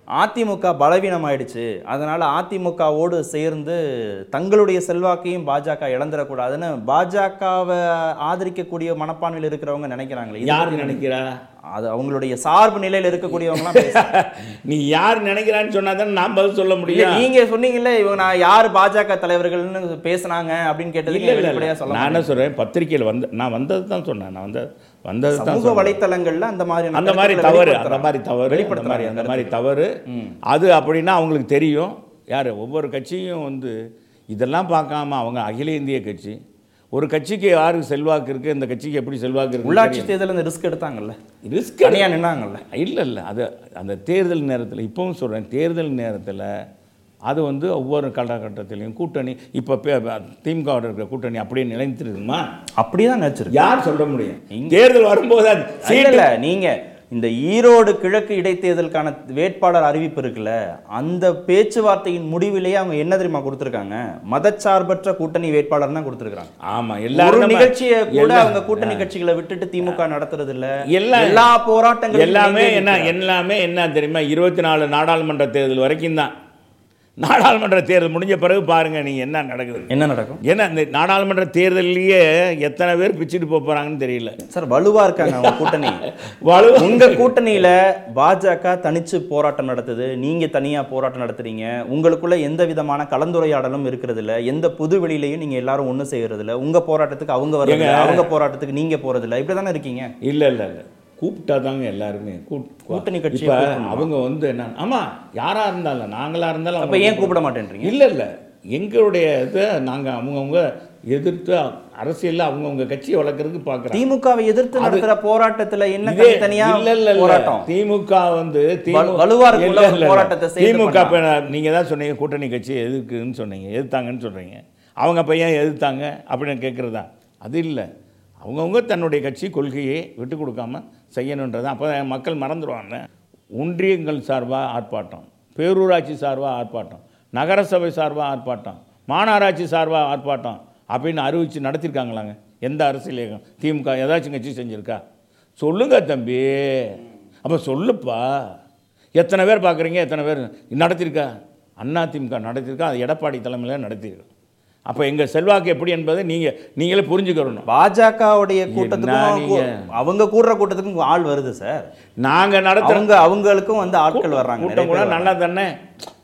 Speaker 1: அதிமுக பலவீனமாயிடுச்சு. அதனால அதிமுகவோடு சேர்ந்து தங்களுடைய செல்வாக்கையும் பாஜக இழந்துடக்கூடாதுன்னு பாஜகவை ஆதரிக்கக்கூடிய மனப்பான்மையில் இருக்கிறவங்க நினைக்கிறாங்களே.
Speaker 2: யார் நினைக்கிறா?
Speaker 1: அது அவங்களுடைய சார்பு நிலையில் இருக்கக்கூடியவங்கலாம் பேசுறாங்க.
Speaker 2: நீ யார் நினைக்கிறான்னு சொன்னா தானே நான் பதில் சொல்ல முடியும்.
Speaker 1: நீங்க சொன்னீங்கல்ல இவங்க நான் யார் பாஜக தலைவர்கள்னு பேசுனாங்க அப்படின்னு கேட்டது
Speaker 2: இல்ல இல்ல
Speaker 1: வெளிப்படையா
Speaker 2: இல்ல.
Speaker 1: சொல்ல
Speaker 2: நான் என்ன சொல்றேன்? பத்திரிக்கையில் வந்து நான் வந்தது தான் சொன்னேன். நான் வந்த வந்தது
Speaker 1: சமூக வலைத்தளங்கள்ல அந்த மாதிரி
Speaker 2: அந்த மாதிரி தவறு அந்த மாதிரி தவறு அந்த மாதிரி அந்த மாதிரி தவறு. அது அப்படின்னா அவங்களுக்கு தெரியும். யார்? ஒவ்வொரு கட்சியும் வந்து இதெல்லாம் பார்க்காம அவங்க அகில இந்திய கட்சி. ஒரு கட்சிக்கு யாருக்கு செல்வாக்கு இருக்கு இந்த கட்சிக்கு எப்படி செல்வாக்கு இருக்கு
Speaker 1: உள்ளாட்சி தேர்தல் இந்த ரிஸ்க் எடுத்தாங்கல்ல?
Speaker 2: ரிஸ்க்
Speaker 1: நின்னாங்கல்ல?
Speaker 2: இல்லை இல்லை. அது அந்த தேர்தல் நேரத்தில் இப்பவும் சொல்கிறேன் தேர்தல் நேரத்தில் அது வந்து ஒவ்வொரு காலகட்டத்திலையும் கூட்டணி இப்போ திமுகவோட இருக்கிற கூட்டணி அப்படியே நிலைத்திருக்குமா
Speaker 1: அப்படியே தான் நினைச்சிருக்கு.
Speaker 2: யார் சொல்ல முடியும்? தேர்தல் வரும்போது அது
Speaker 1: இல்ல,
Speaker 2: சீட்டு
Speaker 1: இல்ல நீங்க இந்த ஈரோடு கிழக்கு இடைத்தேர்தலுக்கான வேட்பாளர் அறிவிப்பு இருக்குல்ல அந்த பேச்சுவார்த்தையின் முடிவிலேயே அவங்க என்ன தெரியுமா கொடுத்திருக்காங்க? மதச்சார்பற்ற கூட்டணி வேட்பாளர் தான் கொடுத்திருக்காங்க
Speaker 2: ஆமா எல்லாரும்
Speaker 1: நிகழ்ச்சியை கூட அவங்க கூட்டணி கட்சிகளை விட்டுட்டு திமுக நடத்துறது இல்ல
Speaker 2: எல்லா-
Speaker 1: எல்லா போராட்டங்களும்
Speaker 2: எல்லாமே என்ன. எல்லாமே என்ன தெரியுமா? இருபத்தி நாலு நாடாளுமன்ற தேர்தல் வரைக்கும் தான். நாடாளுமன்ற தேர்தல் முடிஞ்ச பிறகு பாருங்க நீங்க என்ன நடக்குது?
Speaker 1: என்ன நடக்கும்?
Speaker 2: ஏன்னா இந்த நாடாளுமன்ற தேர்தல்லையே எத்தனை பேர் பிச்சுட்டு போறாங்கன்னு தெரியல.
Speaker 1: சார் வலுவா இருக்காங்க அவங்க கூட்டணி.
Speaker 2: வலு
Speaker 1: உங்க கூட்டணியில பாஜக தனிச்சு போராட்டம் நடத்துது. நீங்க தனியா போராட்டம் நடத்துறீங்க. உங்களுக்குள்ள எந்த விதமான கலந்துரையாடலும் இருக்கிறது இல்ல. எந்த பொது வெளியிலையும் நீங்க எல்லாரும் ஒண்ணு செய்யறது இல்ல. உங்க போராட்டத்துக்கு அவங்க
Speaker 2: ஏங்க.
Speaker 1: அவங்க போராட்டத்துக்கு நீங்க போறது இல்ல. இப்படிதானே இருக்கீங்க?
Speaker 2: இல்ல இல்ல இல்ல. கூப்பிட்டா தாங்க எல்லாருமே
Speaker 1: கூட்டணி
Speaker 2: இப்ப
Speaker 1: கூப்பிடணுமா?
Speaker 2: அவங்க வந்து என்ன ஆமா யாரா இருந்தாலும் நாங்களா இருந்தாலும்
Speaker 1: அப்ப ஏன் கூப்பிட மாட்டேன்றீங்க
Speaker 2: இல்ல இல்ல எங்களுடைய இதை நாங்க அவங்கவுங்க எதிர்த்து அரசியல்ல அவங்கவுங்க கட்சியை வளர்க்கறதுக்கு பார்க்குறாங்க
Speaker 1: திமுகவை எதிர்த்து நடத்துற போராட்டத்துல என்ன
Speaker 2: இதே-
Speaker 1: தனியா
Speaker 2: இல்ல இல்ல.
Speaker 1: போராட்டம்
Speaker 2: திமுக வந்து.
Speaker 1: போராட்டத்தை
Speaker 2: திமுக. இப்ப நான் நீங்க தான் சொன்னீங்க கூட்டணி கட்சி எதுக்குன்னு சொன்னீங்க எதிர்த்தாங்கன்னு சொல்றீங்க அவங்க பையன் எதிர்த்தாங்க அப்படின்னு கேட்குறதா அது இல்லை அவங்கவுங்க தன்னுடைய கட்சி கொள்கையை விட்டு கொடுக்காம செய்யணுன்றது அப்போ மக்கள் மறந்துடுவாங்க. ஒன்றியங்கள் சார்பாக ஆர்ப்பாட்டம் பேரூராட்சி சார்பாக ஆர்ப்பாட்டம் நகரசபை சார்பாக ஆர்ப்பாட்டம் மாநகராட்சி சார்பாக ஆர்ப்பாட்டம் அப்படின்னு அறிவித்து நடத்தியிருக்காங்களாங்க எந்த அரசியல் இயக்கம் திமுக ஏதாச்சும் கட்சி செஞ்சுருக்கா? சொல்லுங்க தம்பி. அப்போ சொல்லுப்பா. எத்தனை பேர் பார்க்குறீங்க? எத்தனை பேர் நடத்தியிருக்கா அண்ணா திமுக நடத்தியிருக்கா அது எடப்பாடி தலைமையில் நடத்தியிருக்கு அப்போ எங்கள் செல்வாக்கு எப்படி என்பதை நீங்கள் நீங்களே புரிஞ்சுக்கிறணும்
Speaker 1: பாஜகவுடைய கூட்டத்துக்கும்? அவங்க கூடுற கூட்டத்துக்கும் ஆள் வருது சார்.
Speaker 2: நாங்கள் நடத்துகிற
Speaker 1: அவங்க அவங்களுக்கும் வந்து ஆட்கள் வர்றாங்க
Speaker 2: கூட்டம் கூட
Speaker 1: பேர்
Speaker 2: நல்லா தானே?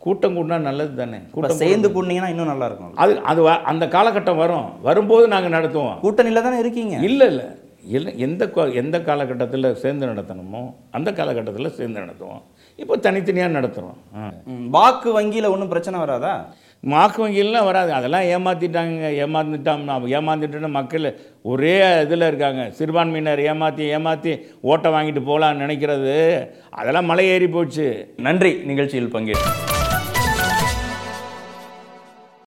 Speaker 2: கூட்டம் கூட்டினா நல்லது தானே? கூட்டம்
Speaker 1: சேர்ந்து கூட்டினீங்கன்னா இன்னும் நல்லா இருக்கும்.
Speaker 2: அது அது அந்த காலகட்டம் வரும். வரும்போது நாங்கள் நடத்துவோம்.
Speaker 1: கூட்டணியில தானே இருக்கீங்க?
Speaker 2: இல்லை இல்லை. இல்லை எந்த எந்த காலகட்டத்தில் சேர்ந்து நடத்தணுமோ அந்த காலகட்டத்தில் சேர்ந்து நடத்துவோம். இப்போ தனித்தனியாக நடத்துகிறோம்
Speaker 1: வாக்கு வங்கியில ஒன்றும் பிரச்சனை வராதா?
Speaker 2: வாக்கு வங்கிலாம் வராது. அதெல்லாம் ஏமாற்றிட்டாங்க ஏமாந்துட்டான் ஏமாந்துட்டுன்னு மக்கள் ஒரே இதில் இருக்காங்க. சிறுபான்மையினர் ஏமாற்றி ஏமாற்றி ஓட்டை வாங்கிட்டு போகலான்னு நினைக்கிறது. அதெல்லாம் மலை ஏறி போச்சு.
Speaker 1: நன்றி. நிகழ்ச்சியில் பங்கேற்று